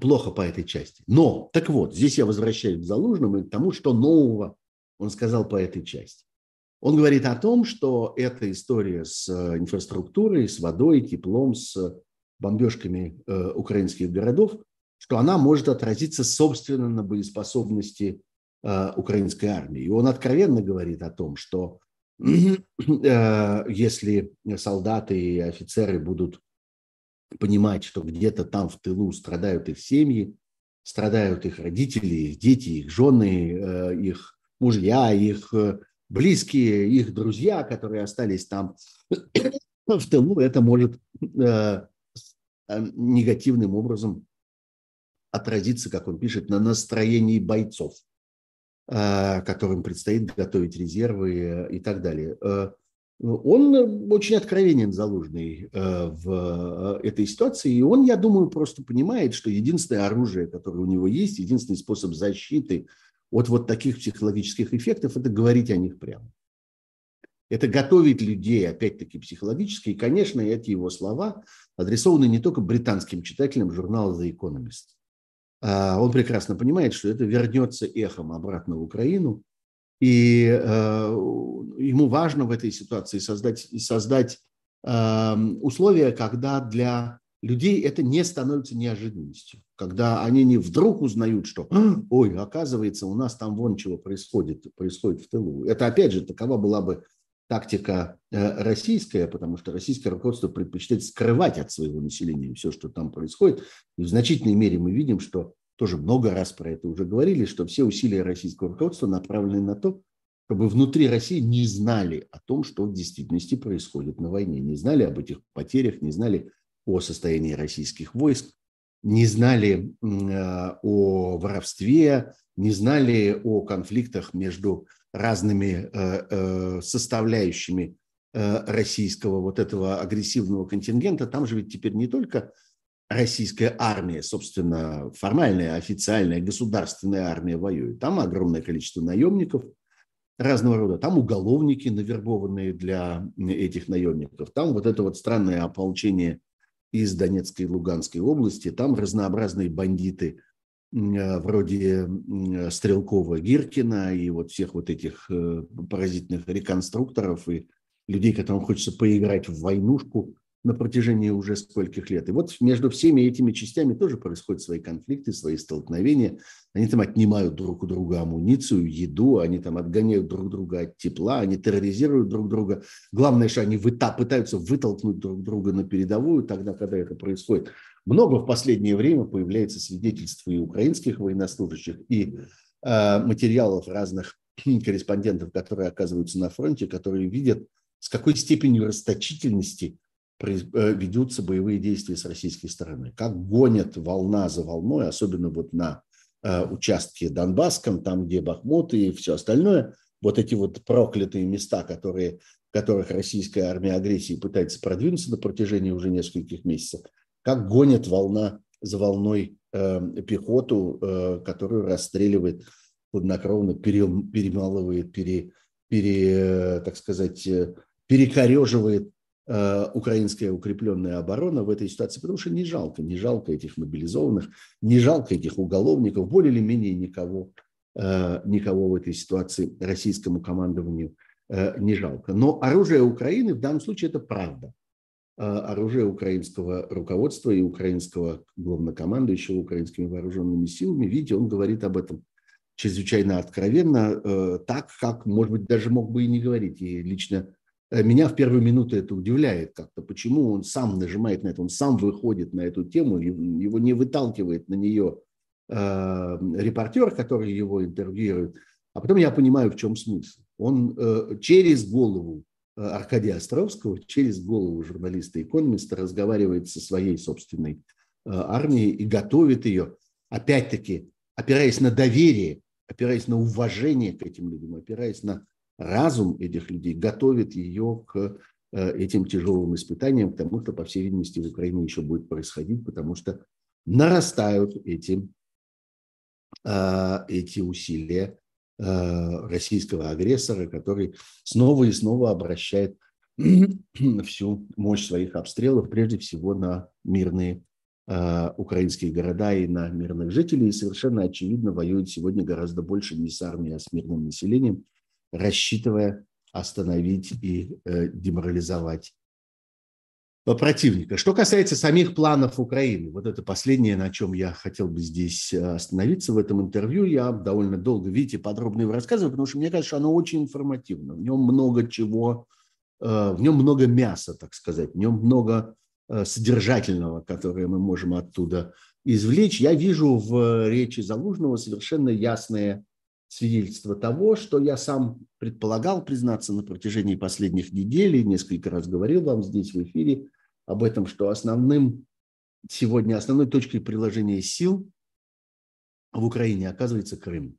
Speaker 1: плохо по этой части. Но, так вот, здесь я возвращаюсь к Залужному и к тому, что нового он сказал по этой части. Он говорит о том, что эта история с инфраструктурой, с водой, теплом, с бомбежками э, украинских городов что она может отразиться, собственно, на боеспособности э, украинской армии. И он откровенно говорит о том, что э, если солдаты и офицеры будут понимать, что где-то там в тылу страдают их семьи, страдают их родители, их дети, их жены, э, их мужья, их близкие, их друзья, которые остались там в тылу, это может негативным образом отразиться, как он пишет, на настроении бойцов, э, которым предстоит готовить резервы и так далее. Э, он очень откровенен, Залужный, в этой ситуации. И он, я думаю, просто понимает, что единственное оружие, которое у него есть, единственный способ защиты от вот таких психологических эффектов – это говорить о них прямо. Это готовить людей, опять-таки, психологически. И, конечно, эти его слова адресованы не только британским читателям журнала The Economist. А он прекрасно понимает, что это вернется эхом обратно в Украину. И э, ему важно в этой ситуации создать, создать э, условия, когда для людей это не становится неожиданностью. Когда они не вдруг узнают, что, ой, оказывается, у нас там вон чего происходит, происходит в тылу. Это, опять же, такова была бы тактика э, российская, потому что российское руководство предпочитает скрывать от своего населения все, что там происходит. И в значительной мере мы видим, что тоже много раз про это уже говорили, что все усилия российского руководства направлены на то, чтобы внутри России не знали о том, что в действительности происходит на войне, не знали об этих потерях, не знали о состоянии российских войск, не знали э, о воровстве, не знали о конфликтах между разными э, э, составляющими э, российского вот этого агрессивного контингента, там же ведь теперь не только российская армия, собственно, формальная, официальная, государственная армия воюет. Там огромное количество наемников разного рода. Там уголовники, навербованные для этих наемников. Там вот это вот странное ополчение из Донецкой и Луганской области. Там разнообразные бандиты – вроде Стрелкова, Гиркина и вот всех вот этих э, поразительных реконструкторов и людей, которым хочется поиграть в войнушку на протяжении уже скольких лет. И вот между всеми этими частями тоже происходят свои конфликты, свои столкновения. Они там отнимают друг у друга амуницию, еду, они там отгоняют друг друга от тепла, они терроризируют друг друга. Главное, что они выта- пытаются вытолкнуть друг друга на передовую тогда, когда это происходит. Много в последнее время появляется свидетельств и украинских военнослужащих, и э, материалов разных корреспондентов, которые оказываются на фронте, которые видят, с какой степенью расточительности э, ведутся боевые действия с российской стороны. Как гонят волна за волной, особенно вот на э, участке Донбасском, там, где Бахмут и все остальное, вот эти вот проклятые места, которые, в которых российская армия агрессии пытается продвинуться на протяжении уже нескольких месяцев, как гонит волна за волной э, пехоту, э, которую расстреливает хладнокровно, пере, перемалывает, пере, пере, так сказать, э, перекореживает э, украинская укрепленная оборона в этой ситуации, потому что не жалко, не жалко этих мобилизованных, не жалко этих уголовников, более или менее никого, э, никого в этой ситуации российскому командованию э, не жалко. Но оружие Украины в данном случае это правда. А, оружие украинского руководства и украинского главнокомандующего украинскими вооруженными силами. Видите, он говорит об этом чрезвычайно откровенно, э, так, как, может быть, даже мог бы и не говорить. И лично э, меня в первые минуты это удивляет как-то, почему он сам нажимает на это, он сам выходит на эту тему, его не выталкивает на нее э, репортер, который его интервьюирует. А потом я понимаю, в чем смысл. Он через голову Э, Аркадия Островского через голову журналиста экономиста разговаривает со своей собственной э, армией и готовит ее, опять-таки, опираясь на доверие, опираясь на уважение к этим людям, опираясь на разум этих людей, готовит ее к э, этим тяжелым испытаниям, к тому, что, по всей видимости, в Украине еще будет происходить, потому что нарастают эти, эти усилия Э, российского агрессора, который снова и снова обращает всю мощь своих обстрелов прежде всего на мирные э, украинские города и на мирных жителей. И совершенно очевидно воюет сегодня гораздо больше не с армией, а с мирным населением, рассчитывая остановить и э, деморализовать противника. Что касается самих планов Украины, вот это последнее, на чем я хотел бы здесь э, остановиться в этом интервью. Я довольно долго, видите, подробно его рассказываю, потому что мне кажется, что оно очень информативно. В нем много чего, э, в нем много мяса, так сказать, в нем много э, содержательного, которое мы можем оттуда извлечь. Я вижу в речи Залужного совершенно ясное свидетельство того, что я сам предполагал признаться на протяжении последних недель и несколько раз говорил вам здесь в эфире – об этом, что основным сегодня, основной точкой приложения сил в Украине оказывается Крым.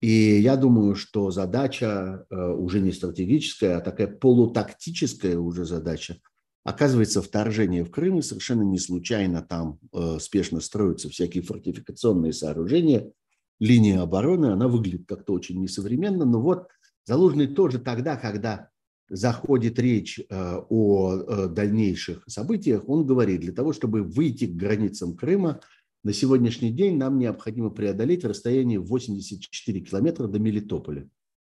Speaker 1: И я думаю, что задача э, уже не стратегическая, а такая полутактическая уже задача. Оказывается, вторжение в Крым, и совершенно не случайно там э, спешно строятся всякие фортификационные сооружения, линия обороны, она выглядит как-то очень несовременно, но вот Залужный тоже тогда, когда заходит речь э, о э, дальнейших событиях, он говорит, для того, чтобы выйти к границам Крыма, на сегодняшний день нам необходимо преодолеть расстояние 84 километра до Мелитополя.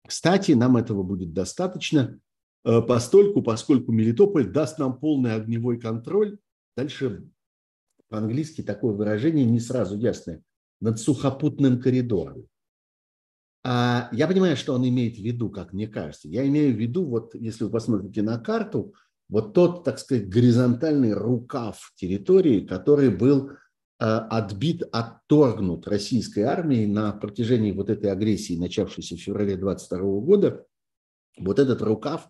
Speaker 1: Кстати, нам этого будет достаточно, э, постольку, поскольку Мелитополь даст нам полный огневой контроль. Дальше по-английски такое выражение не сразу ясное. Над сухопутным коридором. А я понимаю, что он имеет в виду, как мне кажется. Я имею в виду, вот если вы посмотрите на карту, вот тот, так сказать, горизонтальный рукав территории, который был Э, отбит, отторгнут российской армией на протяжении вот этой агрессии, начавшейся в феврале 22 года, вот этот рукав,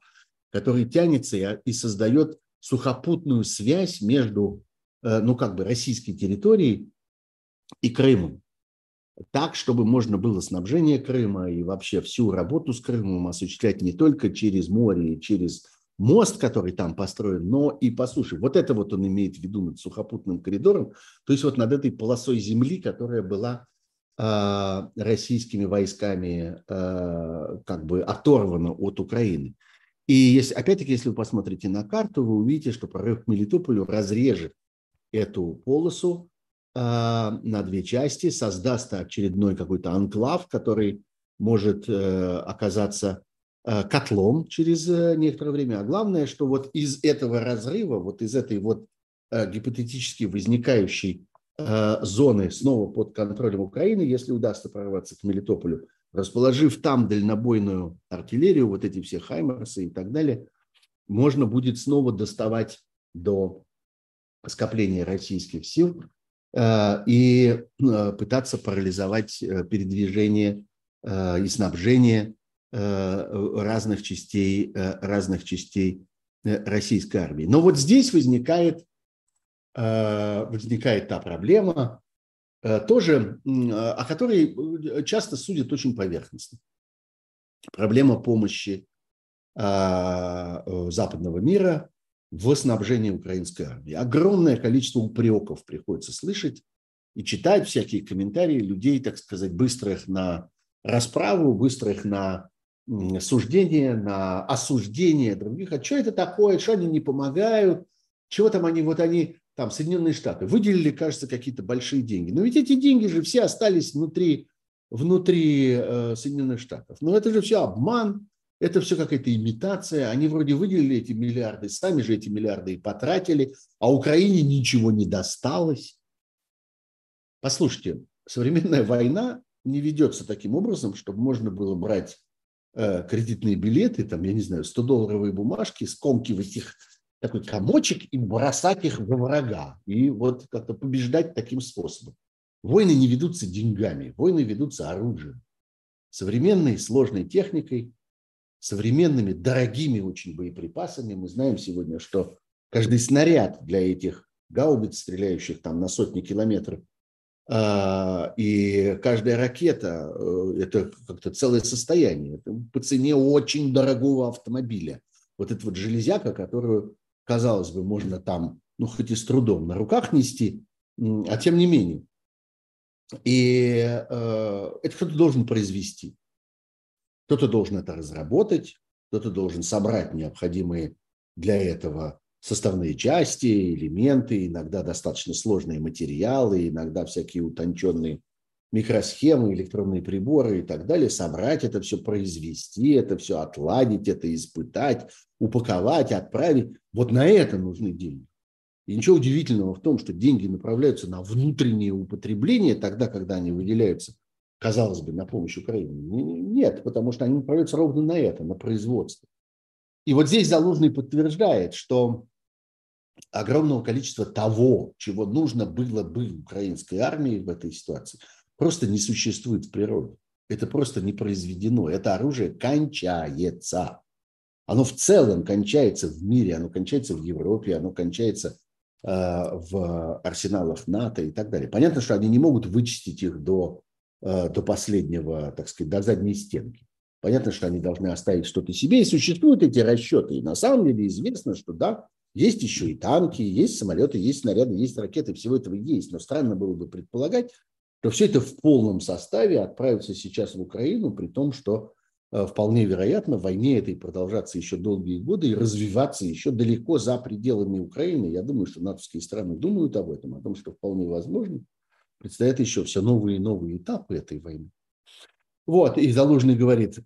Speaker 1: который тянется и создает сухопутную связь между, э, ну, как бы российской территорией и Крымом. Так, чтобы можно было снабжение Крыма и вообще всю работу с Крымом осуществлять не только через море и через мост, который там построен, но и по суше. Вот это вот он имеет в виду над сухопутным коридором, то есть вот над этой полосой земли, которая была э, российскими войсками э, как бы оторвана от Украины. И если, опять-таки, если вы посмотрите на карту, вы увидите, что прорыв к Мелитополю разрежет эту полосу на две части, создаст очередной какой-то анклав, который может э, оказаться Э, котлом через э, некоторое время. А главное, что вот из этого разрыва, вот из этой вот гипотетически возникающей зоны снова под контролем Украины, если удастся прорваться к Мелитополю, расположив там дальнобойную артиллерию, вот эти все хаймерсы и так далее, можно будет снова доставать до скопления российских сил и пытаться парализовать передвижение и снабжение Э, разных частей, э, разных частей э, российской армии. Но вот здесь возникает, возникает та проблема, тоже, о которой часто судят очень поверхностно. Проблема помощи западного мира в снабжении украинской армии. Огромное количество упреков приходится слышать и читать всякие комментарии людей, так сказать, быстрых на расправу, быстрых на суждение, на осуждение других. А что это такое? Что они не помогают? Чего там они, вот они, там, Соединенные Штаты, выделили, кажется, какие-то большие деньги. Но ведь эти деньги же все остались внутри, внутри э, Соединенных Штатов. Но это же все обман, это все какая-то имитация. Они вроде выделили эти миллиарды, сами же эти миллиарды и потратили, а Украине ничего не досталось. Послушайте, современная война не ведется таким образом, чтобы можно было брать Э, кредитные билеты, там, я не знаю, 100-долларовые бумажки, скомкивать их такой комочек и бросать их во врага. И вот как-то побеждать таким способом. Войны не ведутся деньгами, войны ведутся оружием. Современной сложной техникой, современными дорогими очень боеприпасами. Мы знаем сегодня, что каждый снаряд для этих гаубиц, стреляющих там на сотни километров, а, и каждая ракета э, – это как-то целое состояние. Это по цене очень дорогого автомобиля. Вот эта вот железяка, которую, казалось бы, можно там, ну, хоть и с трудом на руках нести, а тем не менее. И э, это кто-то должен произвести. Кто-то должен это разработать, кто-то должен собрать необходимые для этого составные части, элементы, иногда достаточно сложные материалы, иногда всякие утонченные микросхемы, электронные приборы и так далее, собрать это все, произвести это все, отладить это, испытать, упаковать, отправить. Вот на это нужны деньги. И ничего удивительного в том, что деньги направляются на внутреннее употребление тогда, когда они выделяются, казалось бы, на помощь Украине. Нет, потому что они направляются ровно на это, на производство. И вот здесь Залужный подтверждает, что огромного количества того, чего нужно было бы украинской армии в этой ситуации, просто не существует в природе. Это просто не произведено. Это оружие кончается. Оно в целом кончается в мире, оно кончается в Европе, оно кончается э, в арсеналах НАТО и так далее. Понятно, что они не могут вычистить их до до последнего, так сказать, до задней стенки. Понятно, что они должны оставить что-то себе, и существуют эти расчеты. И на самом деле известно, что да, есть еще и танки, есть самолеты, есть снаряды, есть ракеты, всего этого есть. Но странно было бы предполагать, что все это в полном составе отправится сейчас в Украину, при том, что э, вполне вероятно войне этой продолжаться еще долгие годы и развиваться еще далеко за пределами Украины. Я думаю, что натовские страны думают об этом, о том, что вполне возможно предстоят еще все новые и новые этапы этой войны. Вот, и Залужный говорит,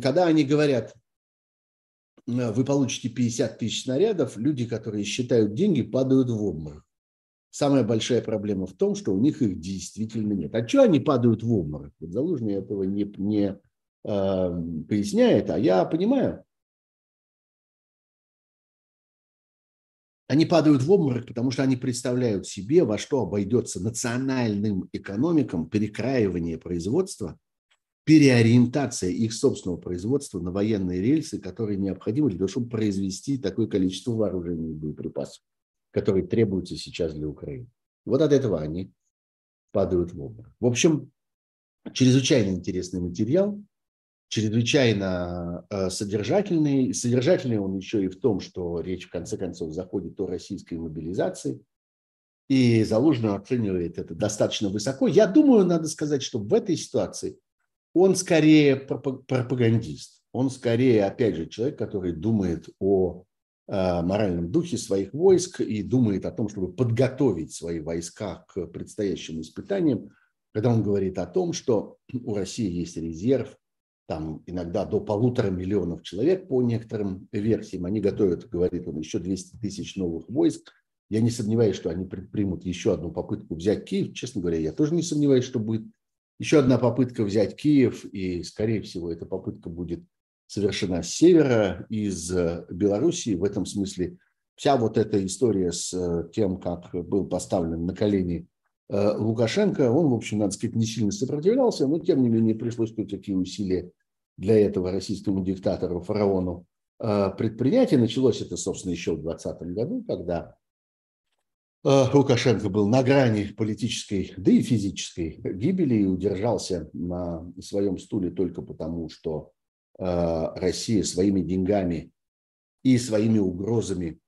Speaker 1: когда они говорят, Э, вы получите 50 тысяч снарядов, люди, которые считают деньги, падают в обморок. Самая большая проблема в том, что у них их действительно нет. А что они падают в обморок? Залужный этого не, не э, поясняет, а я понимаю. Они падают в обморок, потому что они представляют себе, во что обойдется национальным экономикам перекраивание производства – переориентация их собственного производства на военные рельсы, которые необходимы для того, чтобы произвести такое количество вооружений и боеприпасов, которые требуются сейчас для Украины. Вот от этого они падают в обморок. В общем, чрезвычайно интересный материал, чрезвычайно э, содержательный. Содержательный он еще и в том, что речь в конце концов заходит о российской мобилизации. И Залужный оценивает это достаточно высоко. Я думаю, надо сказать, что в этой ситуации – он скорее пропагандист. Он скорее, опять же, человек, который думает о э, моральном духе своих войск и думает о том, чтобы подготовить свои войска к предстоящим испытаниям, когда он говорит о том, что у России есть резерв, там иногда до полутора миллионов человек по некоторым версиям. Они готовят, говорит он, еще 200 тысяч новых войск. Я не сомневаюсь, что они предпримут еще одну попытку взять Киев. Честно говоря, я тоже не сомневаюсь, что будет еще одна попытка взять Киев, и, скорее всего, эта попытка будет совершена с севера, из э, Белоруссии. В этом смысле вся вот эта история с э, тем, как был поставлен на колени э, Лукашенко, он, в общем, надо сказать, не сильно сопротивлялся, но, тем не менее, пришлось кое-какие усилия для этого российскому диктатору, фараону предпринять. И началось это, собственно, еще в 2020 году, когда Э, Лукашенко был на грани политической, да и физической гибели и удержался на своем стуле только потому, что э, Россия своими деньгами и своими угрозами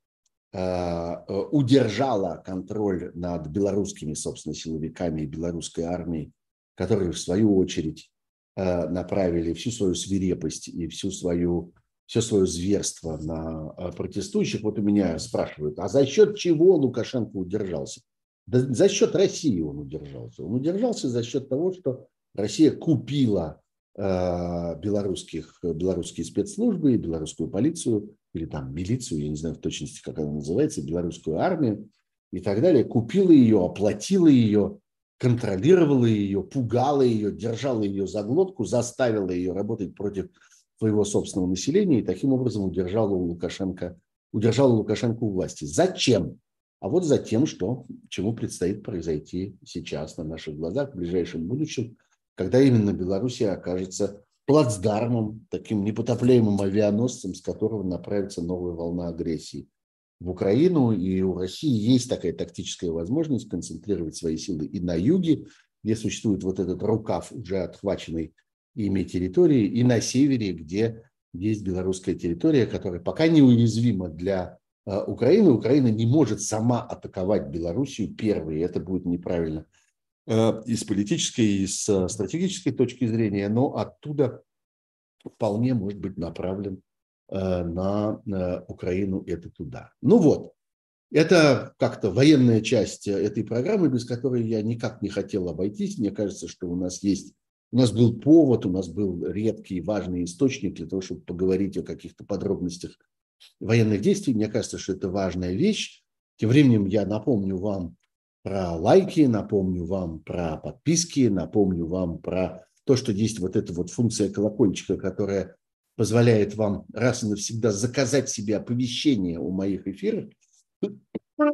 Speaker 1: э, удержала контроль над белорусскими, собственно, силовиками и белорусской армией, которые, в свою очередь, направили всю свою свирепость и всю свою все свое зверство на а, протестующих. Вот у меня спрашивают, а за счет чего Лукашенко удержался? Да за счет России он удержался. Он удержался за счет того, что Россия купила э, белорусских, белорусские спецслужбы, белорусскую полицию, или там милицию, я не знаю в точности, как она называется, белорусскую армию и так далее, купила ее, оплатила ее, контролировала ее, пугала ее, держала ее за глотку, заставила ее работать против своего собственного населения и таким образом удержала Лукашенко, удержала Лукашенко у власти. Зачем? А вот за тем, что, чему предстоит произойти сейчас на наших глазах в ближайшем будущем, когда именно Белоруссия окажется плацдармом, таким непотопляемым авианосцем, с которого направится новая волна агрессии в Украину. И у России есть такая тактическая возможность концентрировать свои силы и на юге, где существует вот этот рукав, уже отхваченный ими территории, и на севере, где есть белорусская территория, которая пока неуязвима для э, Украины. Украина не может сама атаковать Белоруссию первой, это будет неправильно э, и с политической, и с стратегической точки зрения, но оттуда вполне может быть направлен на Украину этот удар. Ну вот, это как-то военная часть этой программы, без которой я никак не хотел обойтись. Мне кажется, что у нас есть у нас был повод, у нас был редкий важный источник для того, чтобы поговорить о каких-то подробностях военных действий. Мне кажется, что это важная вещь. Тем временем я напомню вам про лайки, напомню вам про подписки, напомню вам про то, что есть вот эта вот функция колокольчика, которая позволяет вам раз и навсегда заказать себе оповещение о моих эфирах.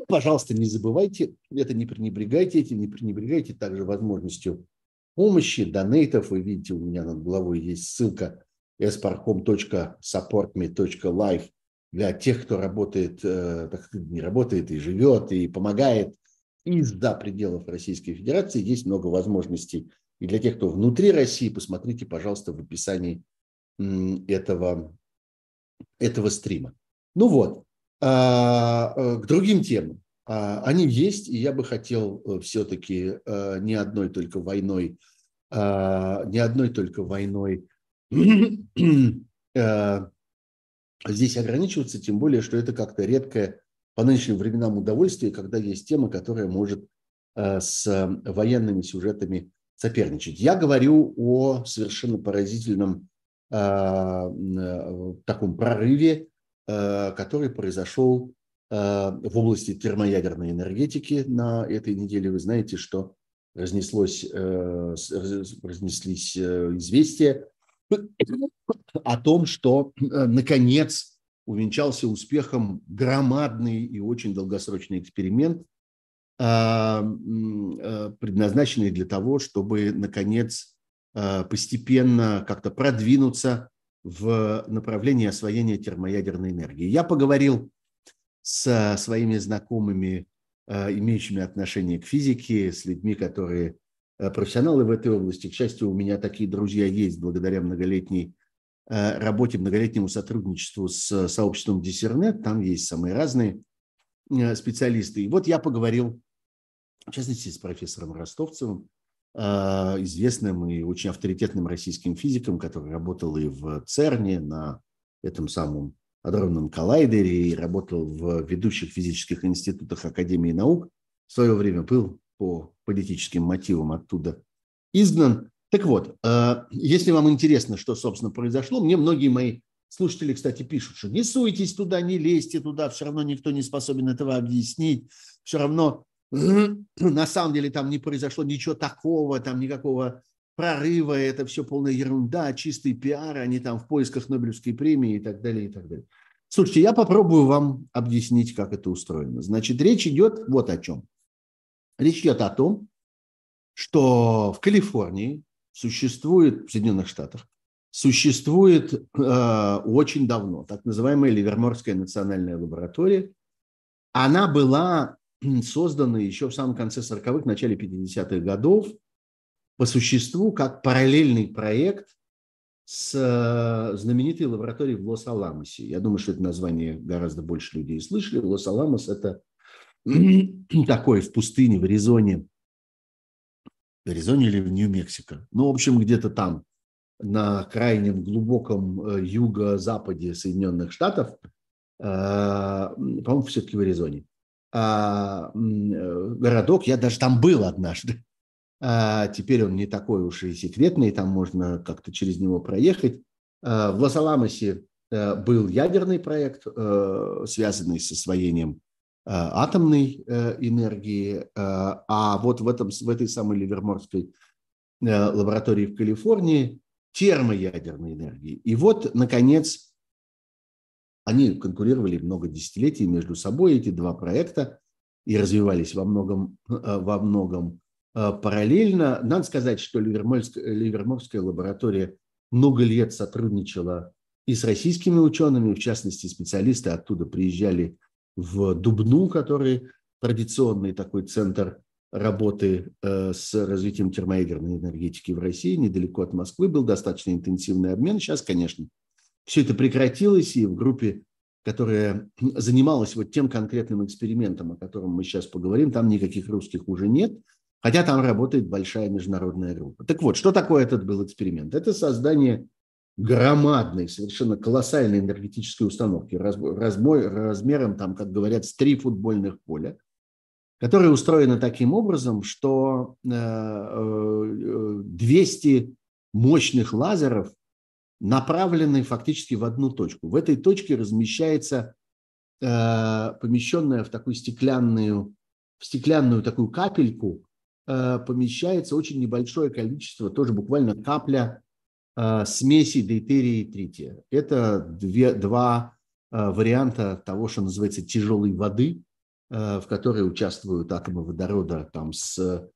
Speaker 1: Пожалуйста, не забывайте, это не пренебрегайте этим, не пренебрегайте также возможностью помощи, донейтов. Вы видите, у меня над головой есть ссылка sparcom.supportme.life для тех, кто работает, э, не работает и живет, и помогает из-за пределов Российской Федерации. Есть много возможностей И для тех, кто внутри России, посмотрите, пожалуйста, в описании этого, этого стрима. Ну вот, а, э, к другим темам. А, они есть, и я бы хотел э, все-таки э, не одной только войной, а, не одной только войной здесь ограничиваться, тем более, что это как-то редкое по нынешним временам удовольствие, когда есть тема, которая может с военными сюжетами соперничать. Я говорю о совершенно поразительном таком прорыве Э, который произошел э, в области термоядерной энергетики на этой неделе. Вы знаете, что разнеслось, э, разнеслись известия о том, что наконец увенчался успехом громадный и очень долгосрочный эксперимент, предназначенный для того, чтобы наконец постепенно как-то продвинуться в направлении освоения термоядерной энергии. Я поговорил с своими знакомыми, э, имеющими отношение к физике, с людьми, которые э, профессионалы в этой области. К счастью, у меня такие друзья есть благодаря многолетней э, работе, многолетнему сотрудничеству с сообществом Диссернет. Там есть самые разные специалисты. И вот я поговорил, в частности, с профессором Ростовцевым, известным и очень авторитетным российским физиком, который работал и в ЦЕРНе на этом самом адронном коллайдере и работал в ведущих физических институтах Академии наук. В свое время был по политическим мотивам оттуда изгнан. Так вот, а, если вам интересно, что, собственно, произошло, мне многие мои слушатели, кстати, пишут, что не суйтесь туда, не лезьте туда, все равно никто не способен этого объяснить, все равно на самом деле там не произошло ничего такого, там никакого прорыва, это все полная ерунда, чистый пиар, они там в поисках Нобелевской премии и так далее, и так далее. Слушайте, я попробую вам объяснить, как это устроено. Значит, речь идет вот о чем. Речь идет о том, что в Калифорнии существует, в Соединенных Штатах, существует э, очень давно так называемая Ливерморская национальная лаборатория. Она была созданы еще в самом конце 40-х, начале 50-х годов по существу как параллельный проект с э, знаменитой лабораторией в Лос-Аламосе. Я думаю, что это название гораздо больше людей слышали. Лос-Аламос – это такой в пустыне, в Аризоне. В Аризоне или в Нью-Мексико. Ну, в общем, где-то там, на крайнем глубоком э, юго-западе Соединенных Штатов, э, по-моему, все-таки в Аризоне. А, э, городок, я даже там был однажды. А теперь он не такой уж и секретный, там можно как-то через него проехать. А, в Лос-Аламосе э, был ядерный проект, э, связанный с освоением атомной энергии, а вот в, этом, в этой самой Ливерморской лаборатории в Калифорнии термоядерной энергии. И вот, наконец, они конкурировали много десятилетий между собой, эти два проекта, и развивались во многом, э, во многом э, параллельно. Надо сказать, что Ливерморская, Ливерморская лаборатория много лет сотрудничала и с российскими учеными, в частности, специалисты оттуда приезжали в Дубну, который традиционный такой центр работы э, с развитием термоядерной энергетики в России, недалеко от Москвы, был достаточно интенсивный обмен. Сейчас, конечно, все это прекратилось, и в группе, которая занималась вот тем конкретным экспериментом, о котором мы сейчас поговорим, там никаких русских уже нет, хотя там работает большая международная группа. Так вот, что такое этот был эксперимент? Это создание громадной, совершенно колоссальной энергетической установки размой, размером, там, как говорят, с три футбольных поля, которая устроена таким образом, что 200 э, э, мощных лазеров направленный фактически в одну точку. В этой точке размещается э, помещенная в такую стеклянную, в стеклянную такую капельку, э, помещается очень небольшое количество, тоже буквально капля э, смеси дейтерия и трития. Это две, два э, варианта того, что называется тяжелой воды, э, в которой участвуют атомы водорода там, с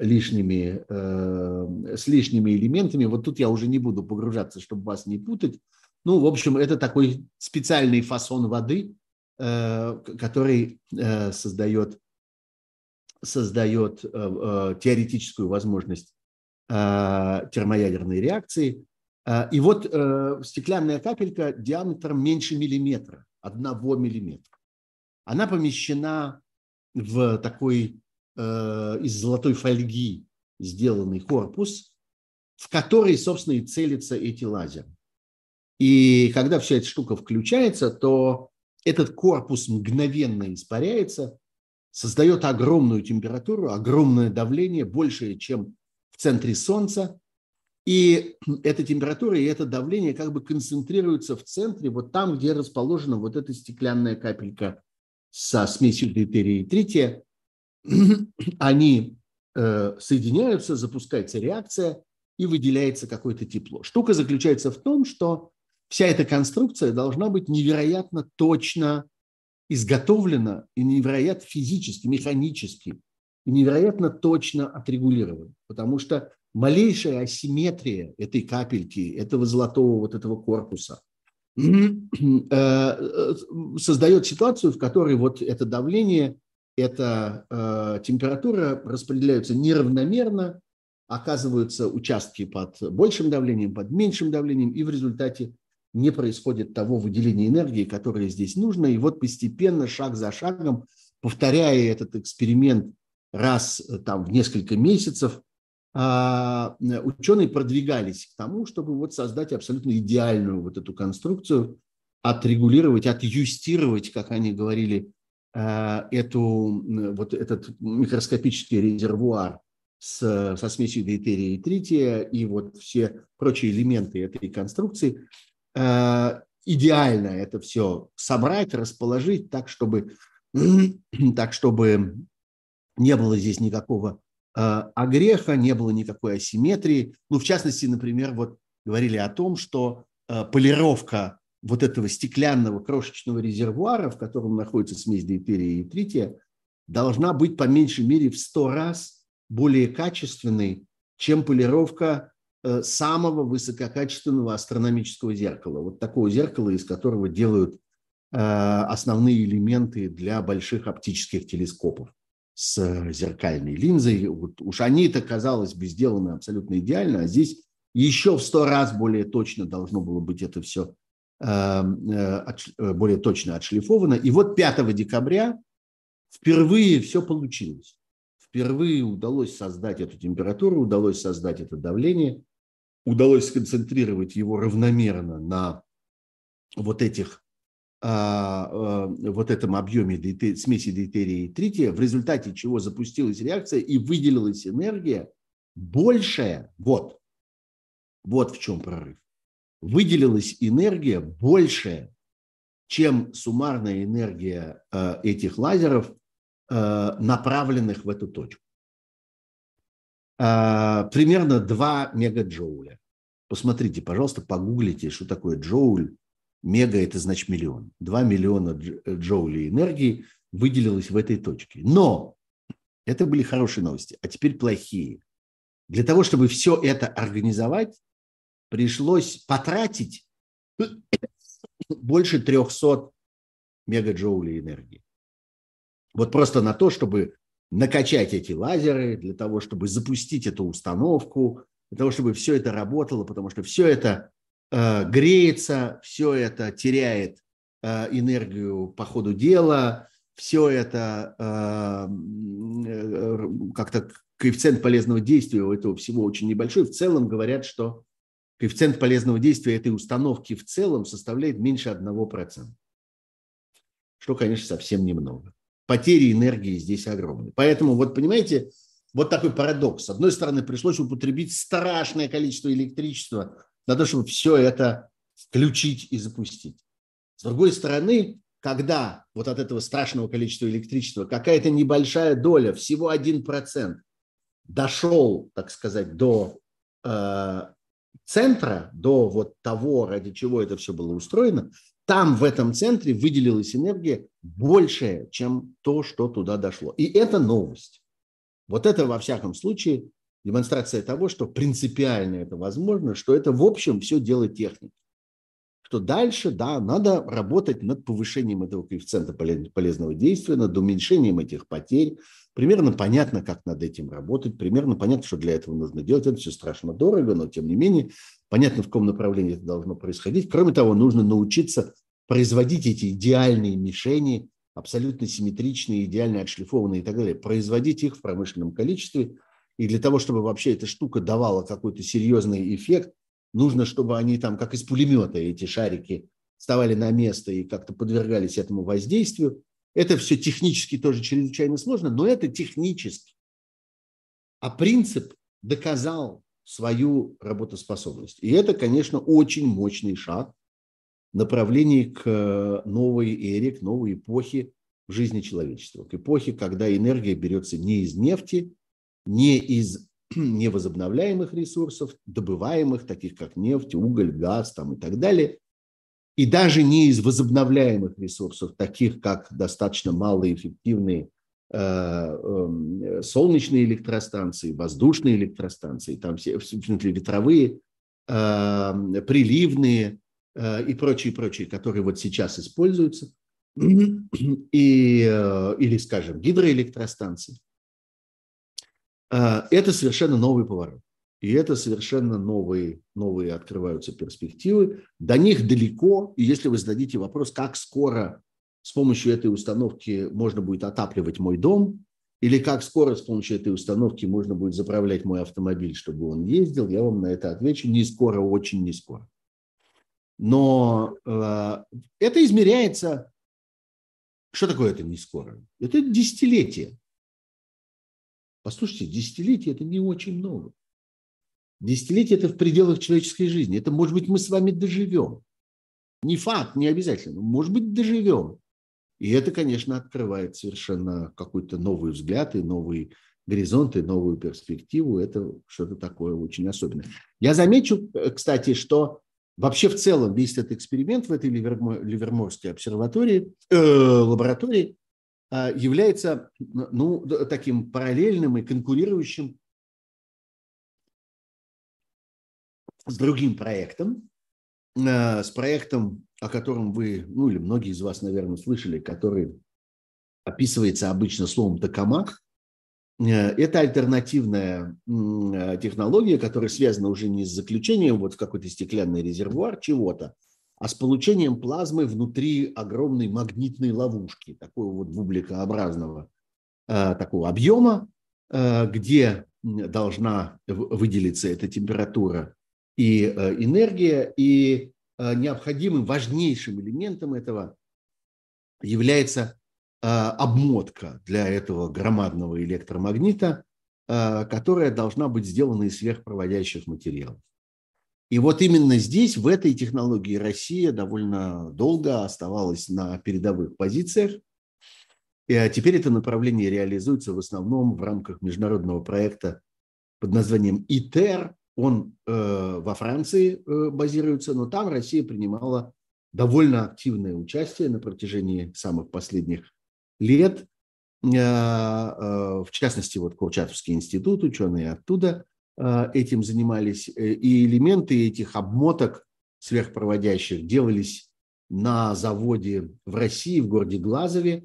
Speaker 1: лишними, э, с лишними элементами. Вот тут я уже не буду погружаться, чтобы вас не путать. Ну, в общем, это такой специальный фасон воды, э, который создает, создает теоретическую возможность термоядерной реакции. И вот стеклянная капелька диаметром меньше миллиметра, одного миллиметра. Она помещена в такой из золотой фольги сделанный корпус, в который, собственно, и целятся эти лазеры. И когда вся эта штука включается, то этот корпус мгновенно испаряется, создает огромную температуру, огромное давление, большее, чем в центре Солнца. И эта температура и это давление как бы концентрируются в центре, вот там, где расположена вот эта стеклянная капелька со смесью дейтерия и трития. Они э, соединяются, запускается реакция и выделяется какое-то тепло. Штука заключается в том, что вся эта конструкция должна быть невероятно точно изготовлена и невероятно физически, механически, и невероятно точно отрегулирована. Потому что малейшая асимметрия этой капельки, этого золотого вот этого корпуса э, э, создает ситуацию, в которой вот это давление, эта э, температура распределяются неравномерно, оказываются участки под большим давлением, под меньшим давлением, и в результате не происходит того выделения энергии, которое здесь нужно. И вот постепенно, шаг за шагом, повторяя этот эксперимент раз э, там, в несколько месяцев, а, ученые продвигались к тому, чтобы вот создать абсолютно идеальную вот эту конструкцию, отрегулировать, отъюстировать, как они говорили, э, эту, вот этот микроскопический резервуар с, со смесью дейтерия и трития и вот все прочие элементы этой конструкции, Э, идеально это все собрать, расположить так, чтобы, так, чтобы не было здесь никакого э, огреха, не было никакой асимметрии. Ну, в частности, например, вот говорили о том, что э, полировка вот этого стеклянного крошечного резервуара, в котором находится смесь дейтерия и трития, должна быть по меньшей мере в сто раз более качественной, чем полировка Э, самого высококачественного астрономического зеркала. Вот такого зеркала, из которого делают э, основные элементы для больших оптических телескопов с зеркальной линзой. Вот уж они-то, казалось бы, сделаны абсолютно идеально, а здесь еще в сто раз более точно должно было быть это все э, более точно отшлифовано. И вот 5 декабря впервые все получилось. Впервые удалось создать эту температуру, удалось создать это давление удалось сконцентрировать его равномерно на вот этих а, а, вот этом объеме смеси дейтерия и трития, в результате чего запустилась реакция и выделилась энергия большая, вот, вот в чем прорыв, выделилась энергия большая, чем суммарная энергия а, этих лазеров, направленных в эту точку. Примерно 2 мегаджоуля. Посмотрите, пожалуйста, погуглите, что такое джоуль. Мега – это значит миллион. Два миллиона джоулей энергии выделилось в этой точке. Но это были хорошие новости, а теперь плохие. Для того, чтобы все это организовать, пришлось потратить больше 300 мегаджоулей энергии. Вот просто на то, чтобы накачать эти лазеры, для того, чтобы запустить эту установку, для того, чтобы все это работало, потому что все это э, греется, все это теряет э, энергию по ходу дела, все это э, э, как-то коэффициент полезного действия у этого всего очень небольшой. В целом говорят, что коэффициент полезного действия этой установки в целом составляет меньше 1%. Что, конечно, совсем немного. Потери энергии здесь огромны. Поэтому, вот понимаете, вот такой парадокс. С одной стороны, пришлось употребить страшное количество электричества на то, чтобы все это включить и запустить. С другой стороны, когда вот от этого страшного количества электричества какая-то небольшая доля, всего 1%, дошел, так сказать, до э, центра, до вот того, ради чего это все было устроено, там в этом центре выделилась энергия большая, чем то, что туда дошло. И это новость. Вот это, во всяком случае, демонстрация того, что принципиально это возможно, что это, в общем, все дело техники. Что дальше, да, надо работать над повышением этого коэффициента полезного действия, над уменьшением этих потерь, Примерно понятно, как над этим работать, примерно понятно, что для этого нужно делать. Это все страшно дорого, но тем не менее понятно, в каком направлении это должно происходить. Кроме того, нужно научиться производить эти идеальные мишени, абсолютно симметричные, идеально отшлифованные и так далее, производить их в промышленном количестве. И для того, чтобы вообще эта штука давала какой-то серьезный эффект, нужно, чтобы они там, как из пулемета, эти шарики вставали на место и как-то подвергались этому воздействию. Это все технически тоже чрезвычайно сложно, но это технически. А принцип доказал свою работоспособность. И это, конечно, очень мощный шаг в направлении к новой эре, к новой эпохе в жизни человечества. К эпохе, когда энергия берется не из нефти, не из невозобновляемых ресурсов, добываемых, таких как нефть, уголь, газ там, и так далее, и даже не из возобновляемых ресурсов, таких как достаточно малоэффективные э, эм, солнечные электростанции, воздушные электростанции, там все, в смысле, ветровые, эм, приливные э, и прочие, прочие, которые вот сейчас используются, и, э, или, скажем, гидроэлектростанции. Это совершенно новый поворот. И это совершенно новые, новые открываются перспективы. До них далеко. И если вы зададите вопрос, как скоро с помощью этой установки можно будет отапливать мой дом, или как скоро с помощью этой установки можно будет заправлять мой автомобиль, чтобы он ездил, я вам на это отвечу не скоро, очень не скоро. Но э, это измеряется... Что такое это не скоро? Это десятилетие. Послушайте, десятилетие – это не очень много. Десятилетие – это в пределах человеческой жизни. Это, может быть, мы с вами доживем. Не факт, не обязательно. Может быть, доживем. И это, конечно, открывает совершенно какой-то новый взгляд и новый горизонт новую перспективу. Это что-то такое очень особенное. Я замечу, э, кстати, что вообще в целом весь этот эксперимент в этой Ливерморской обсерватории, э, лаборатории э, является ну, таким параллельным и конкурирующим с другим проектом, э, с проектом, о котором вы, ну или многие из вас, наверное, слышали, который описывается обычно словом «токамак». Э, это альтернативная э, технология, которая связана уже не с заключением вот в какой-то стеклянный резервуар чего-то, а с получением плазмы внутри огромной магнитной ловушки, такого вот бубликообразного такого объема, где должна выделиться эта температура и э, энергия, и э, необходимым, важнейшим элементом этого является э, обмотка для этого громадного электромагнита, которая должна быть сделана из сверхпроводящих материалов. И вот именно здесь, в этой технологии, Россия довольно долго оставалась на передовых позициях. И теперь это направление реализуется в основном в рамках международного проекта под названием ИТЕР, он э, во Франции э, базируется, но там Россия принимала довольно активное участие на протяжении самых последних лет. Э, э, в частности, вот Курчатовский институт, ученые оттуда э, этим занимались. Э, и элементы этих обмоток сверхпроводящих делались на заводе в России, в городе Глазове.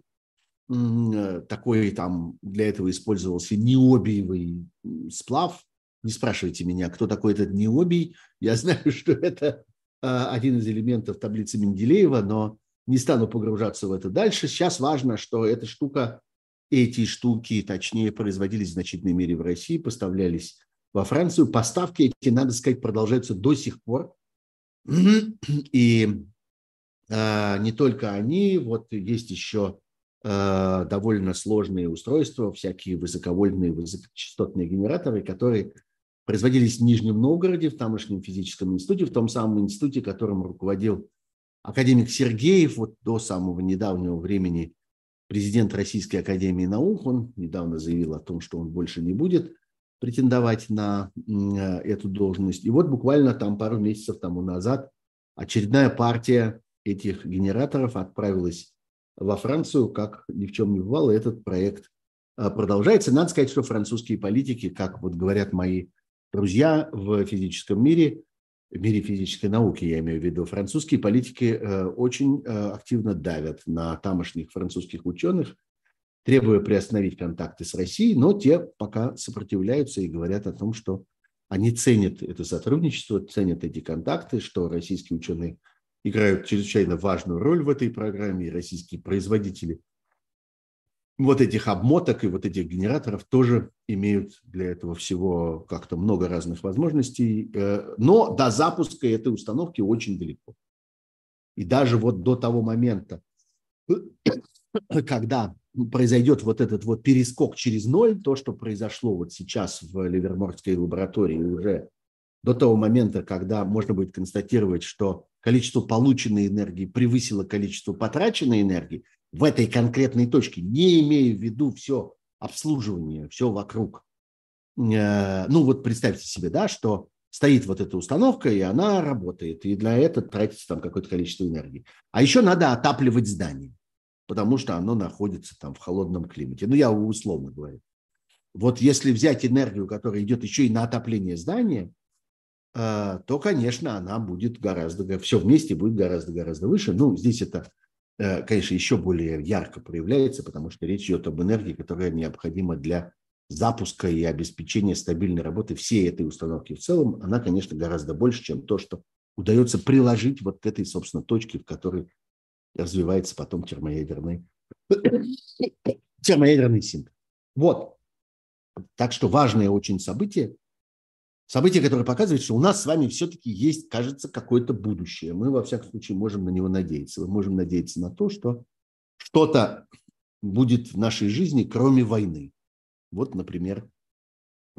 Speaker 1: Э, такой там для этого использовался необиевый сплав, не спрашивайте меня, кто такой этот необий. Я знаю, что это а, один из элементов таблицы Менделеева, но не стану погружаться в это дальше. Сейчас важно, что эта штука, эти штуки, точнее, производились в значительной мере в России, поставлялись во Францию. Поставки эти, надо сказать, продолжаются до сих пор. И а, не только они, вот есть еще а, довольно сложные устройства, всякие высоковольтные, высокочастотные генераторы, которые производились в Нижнем Новгороде, в тамошнем физическом институте, в том самом институте, которым руководил академик Сергеев вот до самого недавнего времени президент Российской Академии Наук. Он недавно заявил о том, что он больше не будет претендовать на эту должность. И вот буквально там пару месяцев тому назад очередная партия этих генераторов отправилась во Францию, как ни в чем не бывало, этот проект а, продолжается. Надо сказать, что французские политики, как вот говорят мои друзья в физическом мире, в мире физической науки, я имею в виду, французские политики э, очень э, активно давят на тамошних французских ученых требуя приостановить контакты с Россией, но те пока сопротивляются и говорят о том, что они ценят это сотрудничество, ценят эти контакты, что российские ученые играют чрезвычайно важную роль в этой программе, и российские производители вот этих обмоток и вот этих генераторов тоже имеют для этого всего как-то много разных возможностей. Э, но до запуска этой установки очень далеко. И даже вот до того момента, когда произойдет вот этот вот перескок через ноль, то, что произошло вот сейчас в Ливерморской лаборатории уже до того момента, когда можно будет констатировать, что количество полученной энергии превысило количество потраченной энергии в этой конкретной точке, не имея в виду все обслуживание, все вокруг. Э, ну вот представьте себе, да, что стоит вот эта установка, и она работает, и для этого тратится там какое-то количество энергии. А еще надо отапливать здание потому что оно находится там в холодном климате. Ну, я условно говорю. Вот если взять энергию, которая идет еще и на отопление здания, э, то, конечно, она будет гораздо, все вместе будет гораздо-гораздо выше. Ну, здесь это, конечно, еще более ярко проявляется, потому что речь идет об энергии, которая необходима для запуска и обеспечения стабильной работы всей этой установки в целом. Она, конечно, гораздо больше, чем то, что удается приложить вот к этой, собственно, точке, в которой развивается потом термоядерный, термоядерный синтез. Вот. Так что важное очень событие. Событие, которое показывает, что у нас с вами все-таки есть, кажется, какое-то будущее. Мы, во всяком случае, можем на него надеяться. Мы можем надеяться на то, что что-то будет в нашей жизни, кроме войны. Вот, например,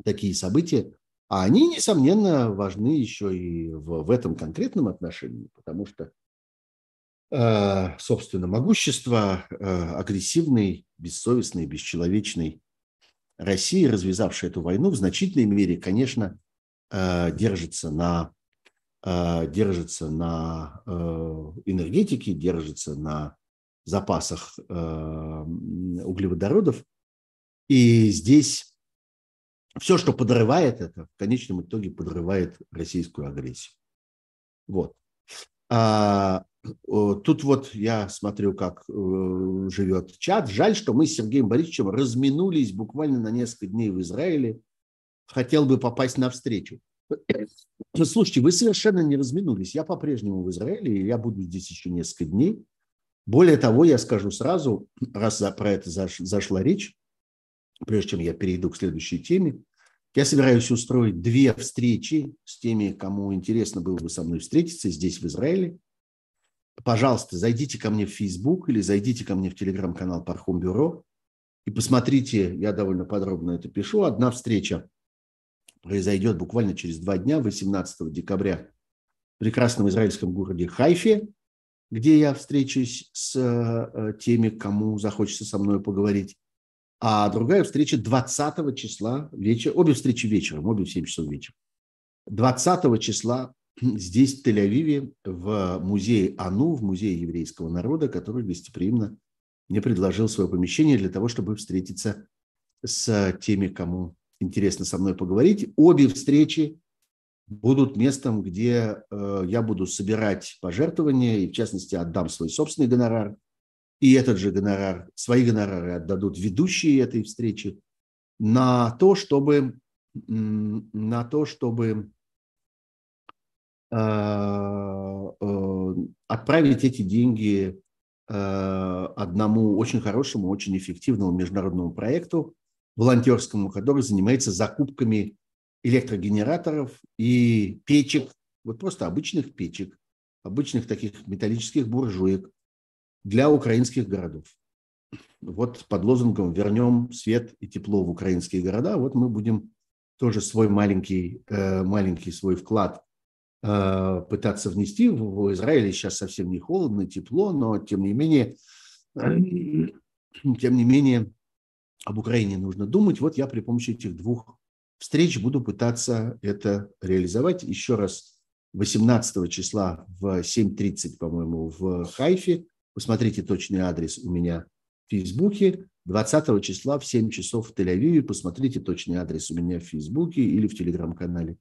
Speaker 1: такие события. А они, несомненно, важны еще и в, в этом конкретном отношении, потому что Э, собственно, могущества э, агрессивной, бессовестной, бесчеловечной России, развязавшей эту войну, в значительной мере, конечно, держится на, держится на энергетике, держится на запасах углеводородов. И здесь все, что подрывает это, в конечном итоге подрывает российскую агрессию. Вот. А, Тут вот я смотрю, как э, живет чат. Жаль, что мы с Сергеем Борисовичем разминулись буквально на несколько дней в Израиле. Хотел бы попасть на встречу. Слушайте, вы совершенно не разминулись. Я по-прежнему в Израиле, и я буду здесь еще несколько дней. Более того, я скажу сразу, раз про это зашла речь, прежде чем я перейду к следующей теме, я собираюсь устроить две встречи с теми, кому интересно было бы со мной встретиться здесь, в Израиле пожалуйста, зайдите ко мне в Facebook или зайдите ко мне в телеграм-канал Пархом Бюро и посмотрите, я довольно подробно это пишу. Одна встреча произойдет буквально через два дня, 18 декабря, в прекрасном израильском городе Хайфе, где я встречусь с э, теми, кому захочется со мной поговорить. А другая встреча 20 числа вечера, обе встречи вечером, обе в 7 часов вечера. 20 числа здесь, в Тель-Авиве, в музее АНУ, в музее еврейского народа, который гостеприимно мне предложил свое помещение для того, чтобы встретиться с теми, кому интересно со мной поговорить. Обе встречи будут местом, где э, я буду собирать пожертвования, и в частности отдам свой собственный гонорар. И этот же гонорар, свои гонорары отдадут ведущие этой встречи на то, чтобы, на то, чтобы Э, э, отправить эти деньги одному очень хорошему, очень эффективному международному проекту, волонтерскому, который занимается закупками электрогенераторов и печек, вот просто обычных печек, обычных таких металлических буржуек для украинских городов. Вот под лозунгом «Вернем свет и тепло в украинские города». Вот мы будем тоже свой маленький, маленький свой вклад Э, пытаться внести. В Израиле сейчас совсем не холодно, тепло, но тем не менее, тем не менее об Украине нужно думать. Вот я при помощи этих двух встреч буду пытаться это реализовать. Еще раз, 18 числа в 7.30, по-моему, в Хайфе. Посмотрите точный адрес у меня в Фейсбуке. 20 числа в 7 часов в Тель-Авиве. Посмотрите точный адрес у меня в Фейсбуке или в Телеграм-канале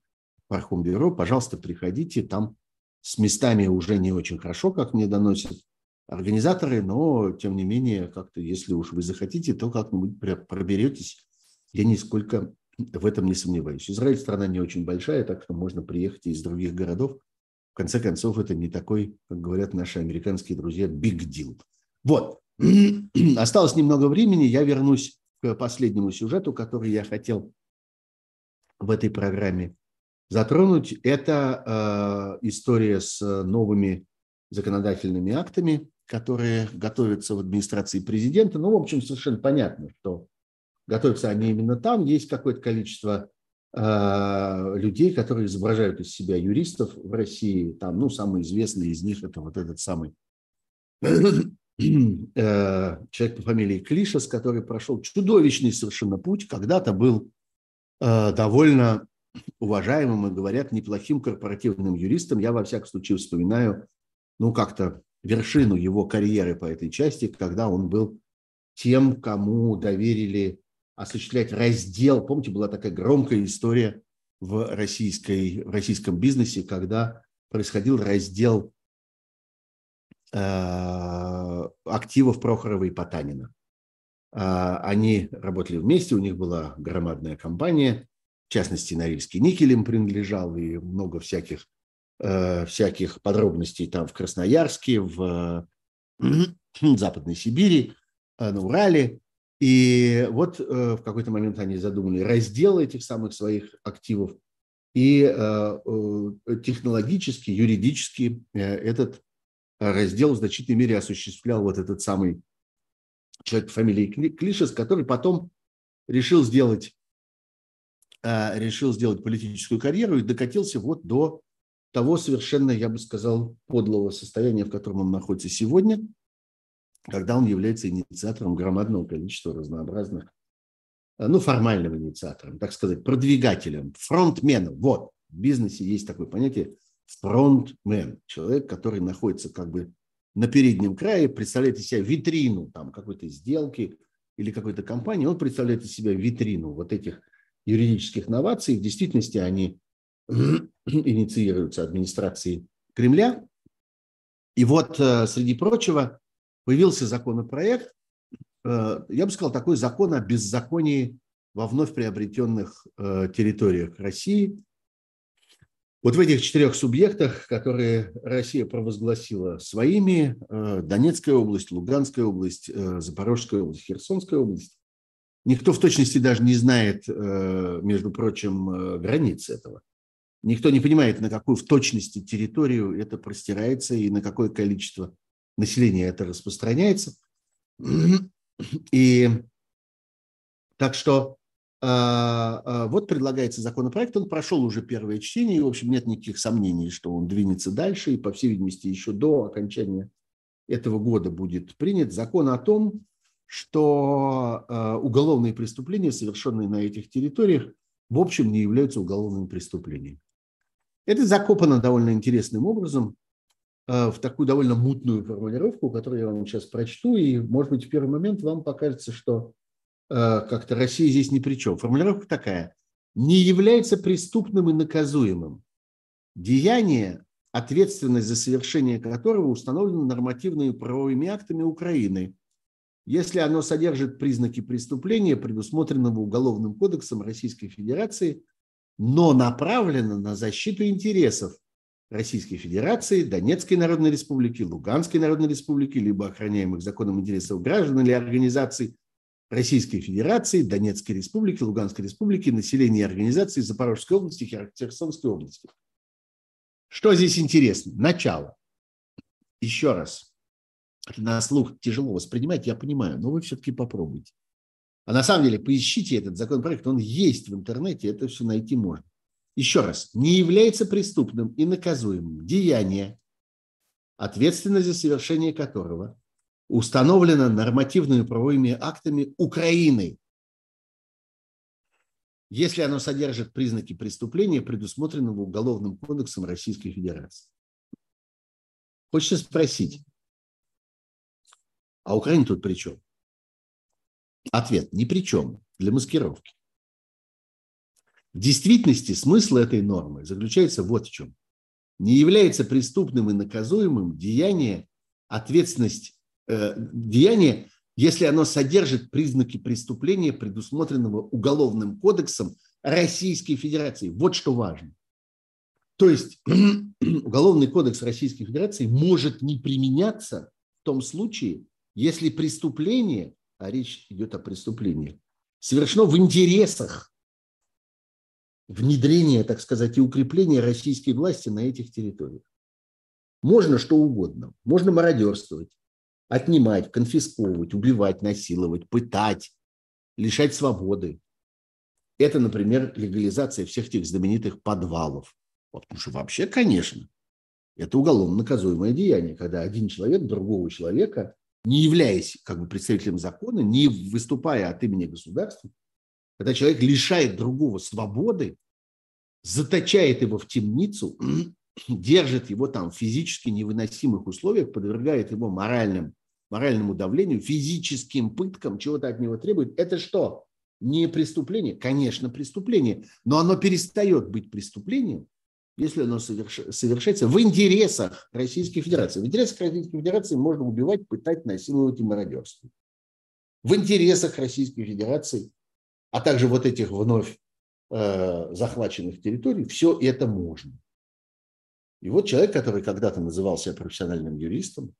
Speaker 1: Пархом Бюро, пожалуйста, приходите. Там с местами уже не очень хорошо, как мне доносят. Организаторы, но, тем не менее, как-то, если уж вы захотите, то как-нибудь проберетесь. Я нисколько в этом не сомневаюсь. Израиль страна не очень большая, так что можно приехать из других городов. В конце концов, это не такой, как говорят наши американские друзья, big deal. Вот. Осталось немного времени, я вернусь к последнему сюжету, который я хотел в этой программе затронуть. Это э, история с новыми законодательными актами, которые готовятся в администрации президента. Ну, в общем, совершенно понятно, что готовятся они именно там. Есть какое-то количество э, людей, которые изображают из себя юристов в России. Там, ну, самый известный из них – это вот этот самый Э, человек по фамилии Клишес, который прошел чудовищный совершенно путь, когда-то был э, довольно уважаемым и, говорят, неплохим корпоративным юристом. Я, во всяком случае, вспоминаю, ну, как-то вершину его карьеры по этой части, когда он был тем, кому доверили осуществлять раздел. Помните, была такая громкая история в, российской, в российском бизнесе, когда происходил раздел Э, активов Прохорова и Потанина. А, они работали вместе, у них была громадная компания, в частности, Норильский никель им принадлежал, и много всяких, э, всяких подробностей там в Красноярске, в Западной Сибири, э, на Урале. И вот в какой-то момент они задумали раздел этих самых своих активов, и технологически, юридически этот раздел в значительной мере осуществлял вот этот самый человек по фамилии Клишес, который потом решил сделать, решил сделать политическую карьеру и докатился вот до того совершенно, я бы сказал, подлого состояния, в котором он находится сегодня, когда он является инициатором громадного количества разнообразных, а, ну, формальным инициатором, так сказать, продвигателем, фронтменом. Вот, в бизнесе есть такое понятие фронтмен, человек, который находится как бы на переднем крае, представляет из себя витрину там какой-то сделки или какой-то компании, он представляет из себя витрину вот этих юридических новаций. В действительности они инициируются администрацией Кремля. И вот, э, среди прочего, появился законопроект, э, я бы сказал, такой закон о беззаконии во вновь приобретенных э, территориях России – вот в этих четырех субъектах, которые Россия провозгласила своими, Донецкая область, Луганская область, Запорожская область, Херсонская область, никто в точности даже не знает, между прочим, границ этого. Никто не понимает, на какую в точности территорию это простирается и на какое количество населения это распространяется. И так что а, а, вот предлагается законопроект, он прошел уже первое чтение, и, в общем, нет никаких сомнений, что он двинется дальше, и, по всей видимости, еще до окончания этого года будет принят закон о том, что а, уголовные преступления, совершенные на этих территориях, в общем, не являются уголовными преступлениями. Это закопано довольно интересным образом в такую довольно мутную формулировку, которую я вам сейчас прочту, и, может быть, в первый момент вам покажется, что Э, как-то Россия здесь ни при чем. Формулировка такая. Не является преступным и наказуемым деяние, ответственность за совершение которого установлена нормативными правовыми актами Украины, если оно содержит признаки преступления, предусмотренного Уголовным кодексом Российской Федерации, но направлено на защиту интересов Российской Федерации, Донецкой Народной Республики, Луганской Народной Республики, либо охраняемых законом интересов граждан или организаций, Российской Федерации, Донецкой Республики, Луганской Республики, населения и организации Запорожской области, Херсонской области. Что здесь интересно? Начало. Еще раз. На слух тяжело воспринимать, я понимаю, но вы все-таки попробуйте. А на самом деле поищите этот законопроект, он есть в интернете, это все найти можно. Еще раз, не является преступным и наказуемым деяние, ответственность за совершение которого установлено нормативными правовыми актами Украины, если оно содержит признаки преступления, предусмотренного Уголовным кодексом Российской Федерации. Хочется спросить, а Украина тут при чем? Ответ – ни при чем, для маскировки. В действительности смысл этой нормы заключается вот в чем. Не является преступным и наказуемым деяние, ответственность э, деяния, если оно содержит признаки преступления, предусмотренного Уголовным кодексом Российской Федерации. Вот что важно. То есть Уголовный кодекс Российской Федерации может не применяться в том случае, если преступление, а речь идет о преступлении, совершено в интересах внедрения, так сказать, и укрепления российской власти на этих территориях. Можно что угодно. Можно мародерствовать, отнимать, конфисковывать, убивать, насиловать, пытать, лишать свободы. Это, например, легализация всех тех знаменитых подвалов. Потому что вообще, конечно, это уголовно наказуемое деяние, когда один человек другого человека, не являясь как бы представителем закона, не выступая от имени государства, когда человек лишает другого свободы, заточает его в темницу, держит его там в физически невыносимых условиях, подвергает его моральным, моральному давлению, физическим пыткам, чего-то от него требует. Это что? Не преступление? Конечно, преступление. Но оно перестает быть преступлением, если оно совершается в интересах Российской Федерации. В интересах Российской Федерации можно убивать, пытать, насиловать и мародерствовать. В интересах Российской Федерации, а также вот этих вновь э, захваченных территорий, все это можно. И вот человек, который когда-то называл себя профессиональным юристом,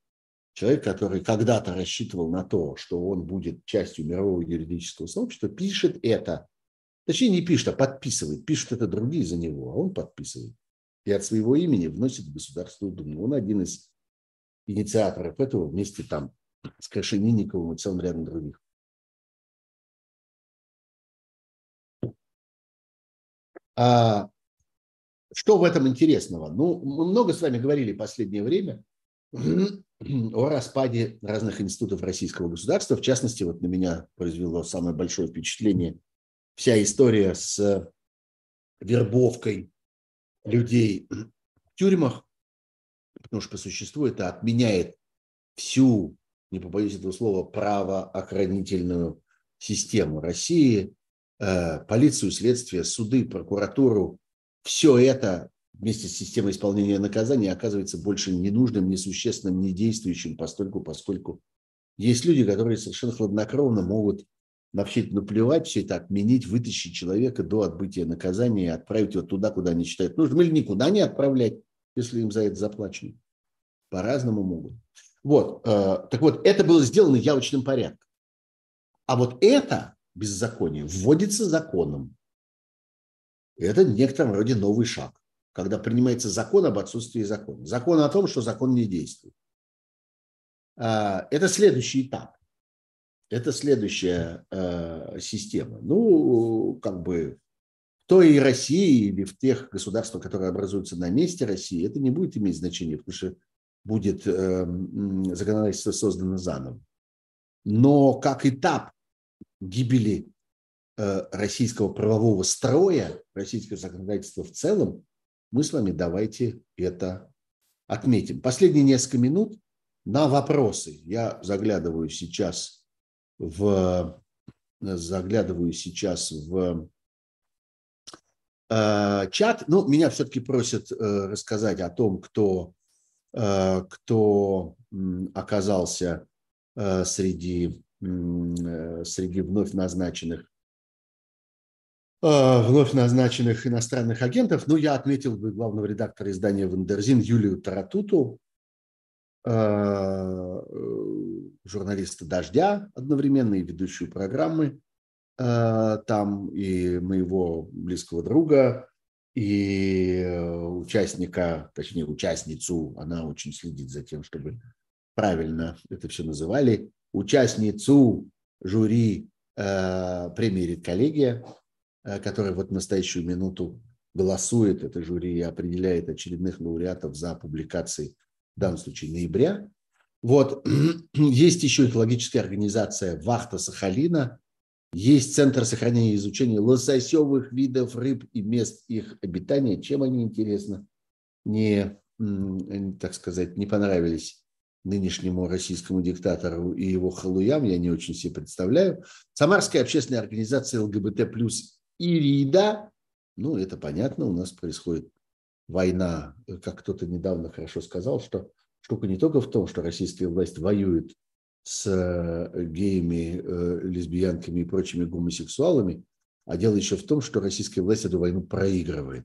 Speaker 1: человек, который когда-то рассчитывал на то, что он будет частью мирового юридического сообщества, пишет это. Точнее, не пишет, а подписывает. Пишут это другие за него, а он подписывает и от своего имени вносит в Государственную Думу. Он один из инициаторов этого вместе там с Крашенинниковым и целым рядом других. А что в этом интересного? Ну, мы много с вами говорили в последнее время о распаде разных институтов российского государства. В частности, вот на меня произвело самое большое впечатление вся история с вербовкой людей в тюрьмах, потому что по существу это отменяет всю, не побоюсь этого слова, правоохранительную систему России, э, полицию, следствие, суды, прокуратуру. Все это вместе с системой исполнения наказания оказывается больше ненужным, несущественным, недействующим, постольку, поскольку есть люди, которые совершенно хладнокровно могут на все это наплевать, все это отменить, вытащить человека до отбытия наказания и отправить его туда, куда они считают нужным, или никуда не отправлять, если им за это заплачено. По-разному могут. Вот, э, так вот, это было сделано явочным порядком. А вот это беззаконие вводится законом. Это в некотором роде новый шаг, когда принимается закон об отсутствии закона. Закон о том, что закон не действует. Э, это следующий этап. Это следующая э, система. Ну, как бы в той России или в тех государствах, которые образуются на месте России, это не будет иметь значения, потому что будет э, законодательство создано заново. Но как этап гибели э, российского правового строя, российского законодательства в целом, мы с вами давайте это отметим. Последние несколько минут на вопросы. Я заглядываю сейчас в, заглядываю сейчас в э, чат. Ну, меня все-таки просят э, рассказать о том, кто, э, кто оказался э, среди, э, среди вновь назначенных э, вновь назначенных иностранных агентов. Ну, я отметил бы главного редактора издания «Wonderzine» Юлию Таратуту, Э, журналиста «Дождя» одновременно и ведущую программы э, там, и моего близкого друга, и участника, точнее участницу, она очень следит за тем, чтобы правильно это все называли, участницу жюри э, премии «Редколлегия», э, которая вот в настоящую минуту голосует, это жюри и определяет очередных лауреатов за публикации в данном случае ноября. Вот. Есть еще экологическая организация «Вахта Сахалина», есть Центр сохранения и изучения лососевых видов рыб и мест их обитания. Чем они, интересно, не, так сказать, не понравились нынешнему российскому диктатору и его халуям, я не очень себе представляю. Самарская общественная организация ЛГБТ плюс Ирида, ну, это понятно, у нас происходит война, как кто-то недавно хорошо сказал, что штука не только в том, что российская власть воюет с э, геями, э, лесбиянками и прочими гомосексуалами, а дело еще в том, что российская власть эту войну проигрывает.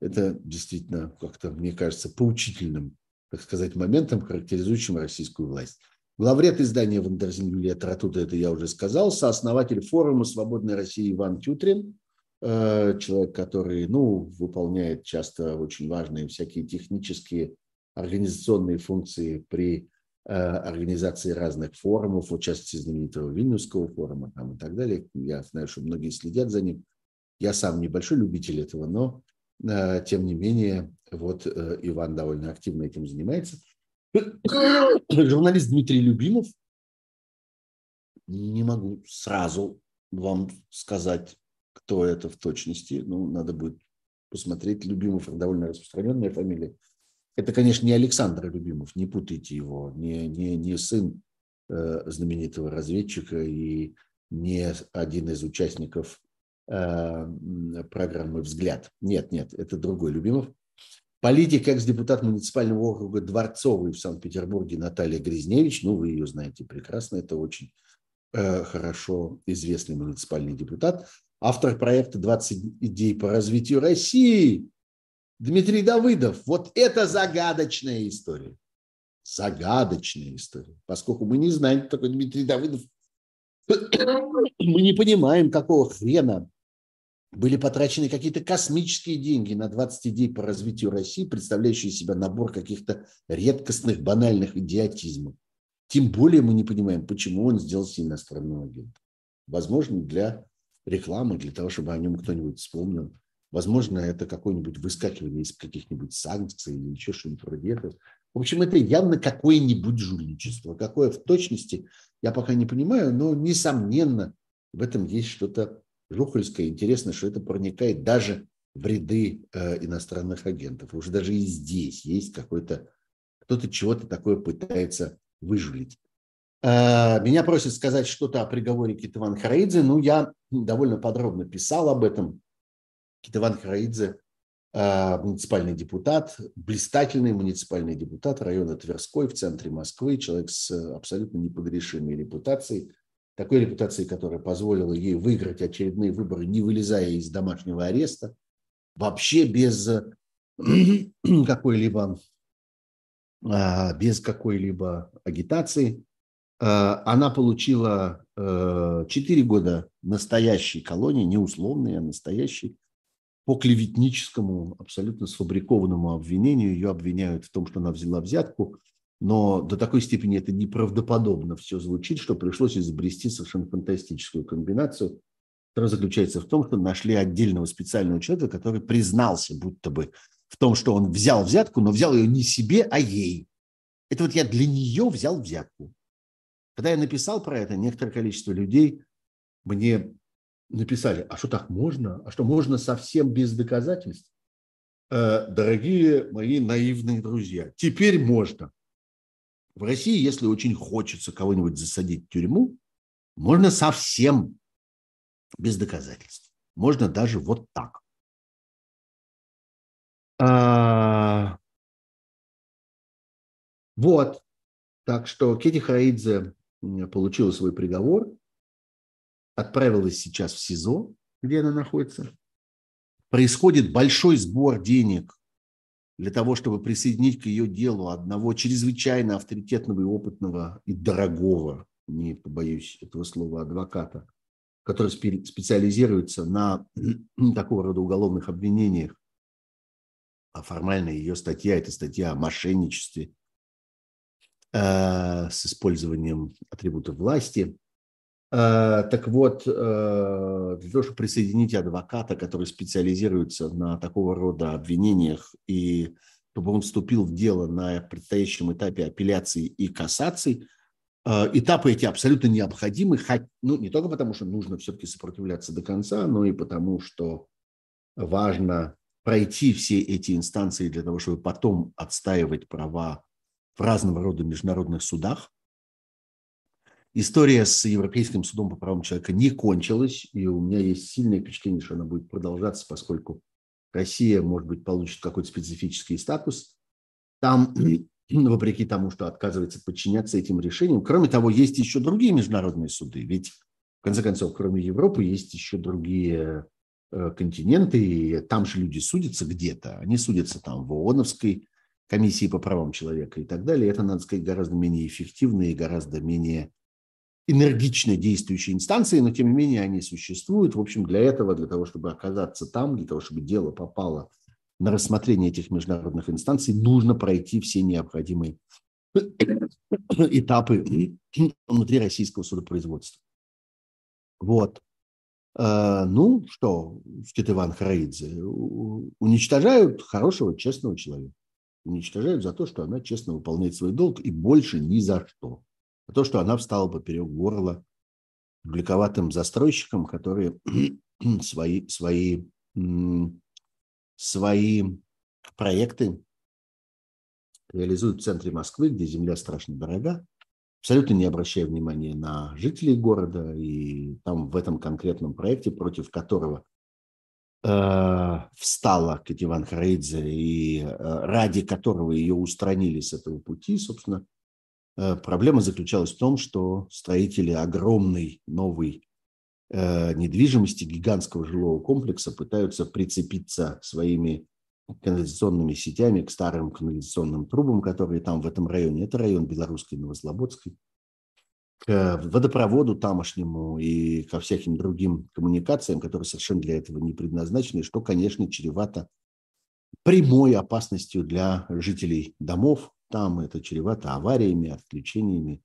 Speaker 1: Это действительно как-то, мне кажется, поучительным, так сказать, моментом, характеризующим российскую власть. Главред издания Wonderzine Юлия Таратута, это я уже сказал, сооснователь форума «Свободной России» Иван Тютрин, э, человек, который ну, выполняет часто очень важные всякие технические организационные функции при э, организации разных форумов, частности знаменитого Вильнюсского форума там, и так далее. Я знаю, что многие следят за ним. Я сам небольшой любитель этого, но э, тем не менее, вот Иван довольно активно этим занимается – Журналист Дмитрий Любимов. Не могу сразу вам сказать, кто это в точности. Ну, надо будет посмотреть. Любимов – довольно распространенная фамилия. Это, конечно, не Александр Любимов, не путайте его, не, не, не сын э, знаменитого разведчика и не один из участников э, программы «Взгляд». Нет, нет, это другой Любимов. Политик, экс-депутат муниципального округа Дворцовый в Санкт-Петербурге Наталья Гризневич, ну, вы ее знаете прекрасно, это очень э, хорошо известный муниципальный депутат. Автор проекта «20 идей по развитию России» Дмитрий Давыдов. Вот это загадочная история. Загадочная история. Поскольку мы не знаем, кто такой Дмитрий Давыдов, мы не понимаем, какого хрена были потрачены какие-то космические деньги на 20 идей по развитию России, представляющие себя набор каких-то редкостных, банальных идиотизмов. Тем более мы не понимаем, почему он сделался иностранным агентом. Возможно, для рекламы, для того, чтобы о нем кто-нибудь вспомнил. Возможно, это какое-нибудь выскакивание из каких-нибудь санкций или еще что-нибудь вроде этого. В общем, это явно какое-нибудь жульничество. Какое в точности, я пока не понимаю, но, несомненно, в этом есть что-то Жухольская, интересно, что это проникает даже в ряды э, иностранных агентов. Уже даже и здесь есть какой-то, кто-то чего-то такое пытается выжулить. Э, меня просят сказать что-то о приговоре Китаван Хараидзе. Ну, я довольно подробно писал об этом. Китаван Хараидзе э, муниципальный депутат, блистательный муниципальный депутат района Тверской в центре Москвы, человек с абсолютно непогрешимой репутацией, такой репутации, которая позволила ей выиграть очередные выборы, не вылезая из домашнего ареста, вообще без какой-либо а, без какой-либо агитации. А, она получила 4 э, года настоящей колонии, не условной, а настоящей, по клеветническому, абсолютно сфабрикованному обвинению. Ее обвиняют в том, что она взяла взятку – но до такой степени это неправдоподобно все звучит, что пришлось изобрести совершенно фантастическую комбинацию, которая заключается в том, что нашли отдельного специального человека, который признался будто бы в том, что он взял взятку, но взял ее не себе, а ей. Это вот я для нее взял взятку. Когда я написал про это, некоторое количество людей мне написали, а что так можно? А что можно совсем без доказательств? Э, дорогие мои наивные друзья, теперь можно. В России, если очень хочется кого-нибудь засадить в тюрьму, можно совсем без доказательств. Можно даже вот так. А... Вот. Так что Кети Хаидзе получила свой приговор, отправилась сейчас в СИЗО, где она находится. Происходит большой сбор денег для того, чтобы присоединить к ее делу одного чрезвычайно авторитетного и опытного и дорогого, не побоюсь этого слова, адвоката, который специализируется на такого рода уголовных обвинениях. А формально ее статья – это статья о мошенничестве с использованием атрибутов власти – Э, так вот, э, для того, чтобы присоединить адвоката, который специализируется на такого рода обвинениях, и чтобы он вступил в дело на предстоящем этапе апелляции и кассации, э, этапы эти абсолютно необходимы, ну, не только потому, что нужно все-таки сопротивляться до конца, но и потому, что важно пройти все эти инстанции для того, чтобы потом отстаивать права в разного рода международных судах, История с Европейским судом по правам человека не кончилась, и у меня есть сильное впечатление, что она будет продолжаться, поскольку Россия, может быть, получит какой-то специфический статус. Там вопреки тому, что отказывается подчиняться этим решениям. Кроме того, есть еще другие международные суды. Ведь, в конце концов, кроме Европы, есть еще другие э, континенты, и там же люди судятся где-то. Они судятся там в ООНовской комиссии по правам человека и так далее. Это, надо сказать, гораздо менее эффективные, гораздо менее энергично действующие инстанции, но тем не менее они существуют. В общем, для этого, для того, чтобы оказаться там, для того, чтобы дело попало на рассмотрение этих международных инстанций нужно пройти все необходимые этапы внутри российского судопроизводства. Вот. А, ну что, сказать Иван Хараидзе, уничтожают хорошего, честного человека. Уничтожают за то, что она честно выполняет свой долг и больше ни за что. За то, что она встала поперек горла глюковатым застройщикам, которые свои, свои свои проекты реализуют в центре Москвы, где земля страшно дорога, абсолютно не обращая внимания на жителей города. И там в этом конкретном проекте, против которого э, встала Кативан Хараидзе и э, ради которого ее устранили с этого пути, собственно, э, проблема заключалась в том, что строители огромной новой недвижимости гигантского жилого комплекса пытаются прицепиться своими канализационными сетями к старым канализационным трубам, которые там в этом районе. Это район Белорусской Новослободской. К водопроводу тамошнему и ко всяким другим коммуникациям, которые совершенно для этого не предназначены, что, конечно, чревато прямой опасностью для жителей домов. Там это чревато авариями, отключениями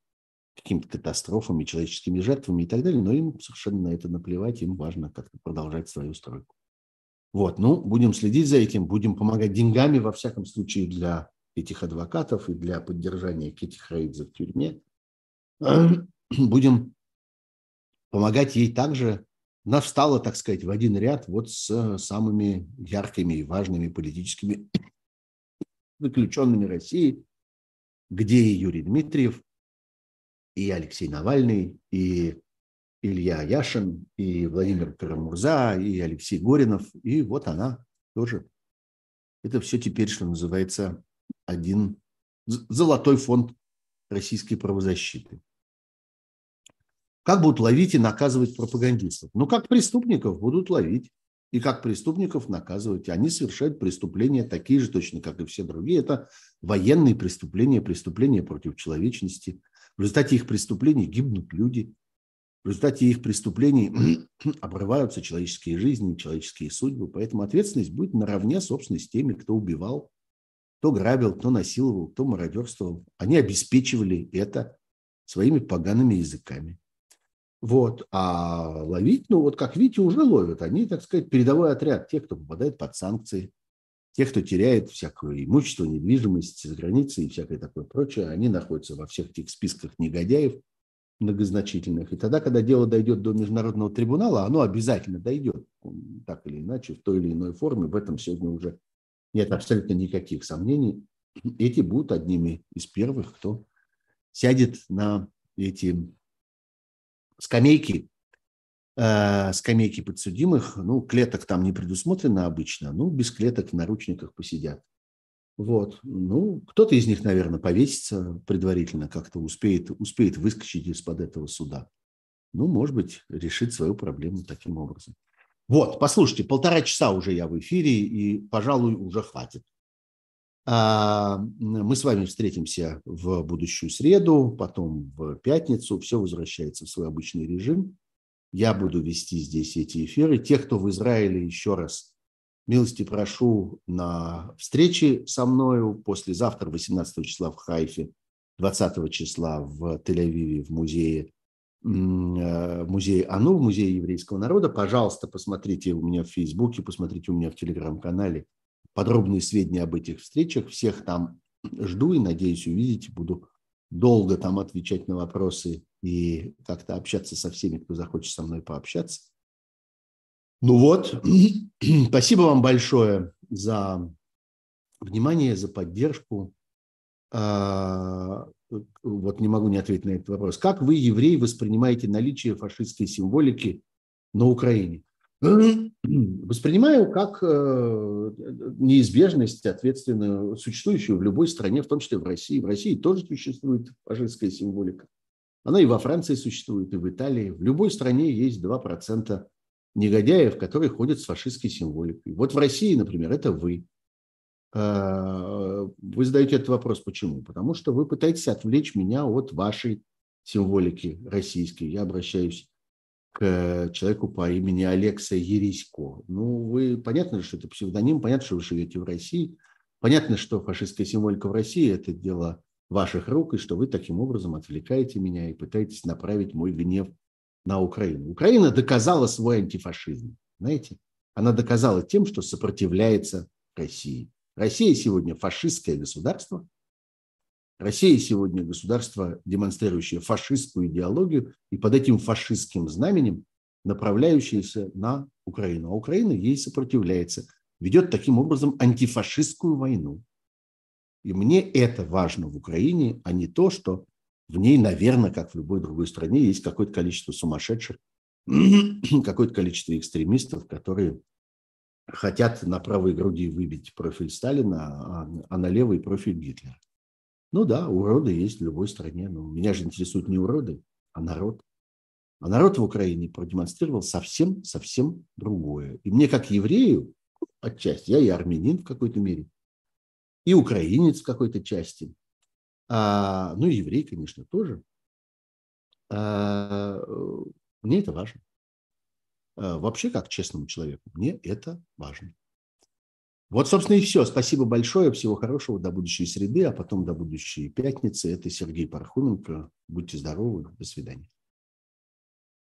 Speaker 1: какими-то катастрофами, человеческими жертвами и так далее, но им совершенно на это наплевать, им важно как-то продолжать свою стройку. Вот, ну, будем следить за этим, будем помогать деньгами, во всяком случае, для этих адвокатов и для поддержания Кити Хрейдзе в тюрьме. Будем помогать ей также. Она встала, так сказать, в один ряд вот с самыми яркими и важными политическими заключенными России, где и Юрий Дмитриев, и Алексей Навальный, и Илья Яшин, и Владимир Карамурза, и Алексей Горинов, и вот она тоже. Это все теперь, что называется, один золотой фонд российской правозащиты. Как будут ловить и наказывать пропагандистов? Ну, как преступников будут ловить и как преступников наказывать. Они совершают преступления такие же точно, как и все другие. Это военные преступления, преступления против человечности – в результате их преступлений гибнут люди. В результате их преступлений обрываются человеческие жизни, человеческие судьбы. Поэтому ответственность будет наравне, собственно, с теми, кто убивал, кто грабил, кто насиловал, кто мародерствовал. Они обеспечивали это своими погаными языками. Вот. А ловить, ну вот как видите, уже ловят. Они, так сказать, передовой отряд, те, кто попадает под санкции, те, кто теряет всякое имущество, недвижимость за границей и всякое такое прочее, они находятся во всех этих списках негодяев многозначительных. И тогда, когда дело дойдет до международного трибунала, оно обязательно дойдет, так или иначе, в той или иной форме. В этом сегодня уже нет абсолютно никаких сомнений. Эти будут одними из первых, кто сядет на эти скамейки э, скамейки подсудимых, ну, клеток там не предусмотрено обычно, ну, без клеток в наручниках посидят. Вот. Ну, кто-то из них, наверное, повесится предварительно, как-то успеет, успеет выскочить из-под этого суда. Ну, может быть, решит свою проблему таким образом. Вот, послушайте, полтора часа уже я в эфире, и, пожалуй, уже хватит. А, мы с вами встретимся в будущую среду, потом в пятницу. Все возвращается в свой обычный режим. Я буду вести здесь эти эфиры. Те, кто в Израиле, еще раз милости прошу на встречи со мною послезавтра, 18 числа в Хайфе, 20 числа в Тель-Авиве в музее э, музей АНУ, в музее еврейского народа. Пожалуйста, посмотрите у меня в Фейсбуке, посмотрите у меня в Телеграм-канале подробные сведения об этих встречах. Всех там жду и надеюсь увидеть. Буду долго там отвечать на вопросы и как-то общаться со всеми, кто захочет со мной пообщаться. Ну вот, спасибо вам большое за внимание, за поддержку. А, вот не могу не ответить на этот вопрос. Как вы, евреи, воспринимаете наличие фашистской символики на Украине? Воспринимаю как э, неизбежность, соответственно, существующую в любой стране, в том числе в России. В России тоже существует фашистская символика. Она и во Франции существует, и в Италии. В любой стране есть 2% негодяев, которые ходят с фашистской символикой. Вот в России, например, это вы. Э, вы задаете этот вопрос, почему? Потому что вы пытаетесь отвлечь меня от вашей символики российской. Я обращаюсь к человеку по имени Алекса Ерисько. Ну, вы, понятно, что это псевдоним, понятно, что вы живете в России, понятно, что фашистская символика в России – это дело ваших рук, и что вы таким образом отвлекаете меня и пытаетесь направить мой гнев на Украину. Украина доказала свой антифашизм, знаете? Она доказала тем, что сопротивляется России. Россия сегодня фашистское государство, Россия сегодня государство, демонстрирующее фашистскую идеологию и под этим фашистским знаменем направляющееся на Украину. А Украина ей сопротивляется, ведет таким образом антифашистскую войну. И мне это важно в Украине, а не то, что в ней, наверное, как в любой другой стране, есть какое-то количество сумасшедших, какое-то количество экстремистов, которые хотят на правой груди выбить профиль Сталина, а, а на левой профиль Гитлера. Ну да, уроды есть в любой стране, но меня же интересуют не уроды, а народ. А народ в Украине продемонстрировал совсем-совсем другое. И мне как еврею, отчасти, я и армянин в какой-то мере, и украинец в какой-то части, а, ну и еврей, конечно, тоже, а, мне это важно. А, вообще, как честному человеку, мне это важно. Вот, собственно, и все. Спасибо большое. Всего хорошего. До будущей среды, а потом до будущей пятницы. Это Сергей Пархоменко. Будьте здоровы. До свидания.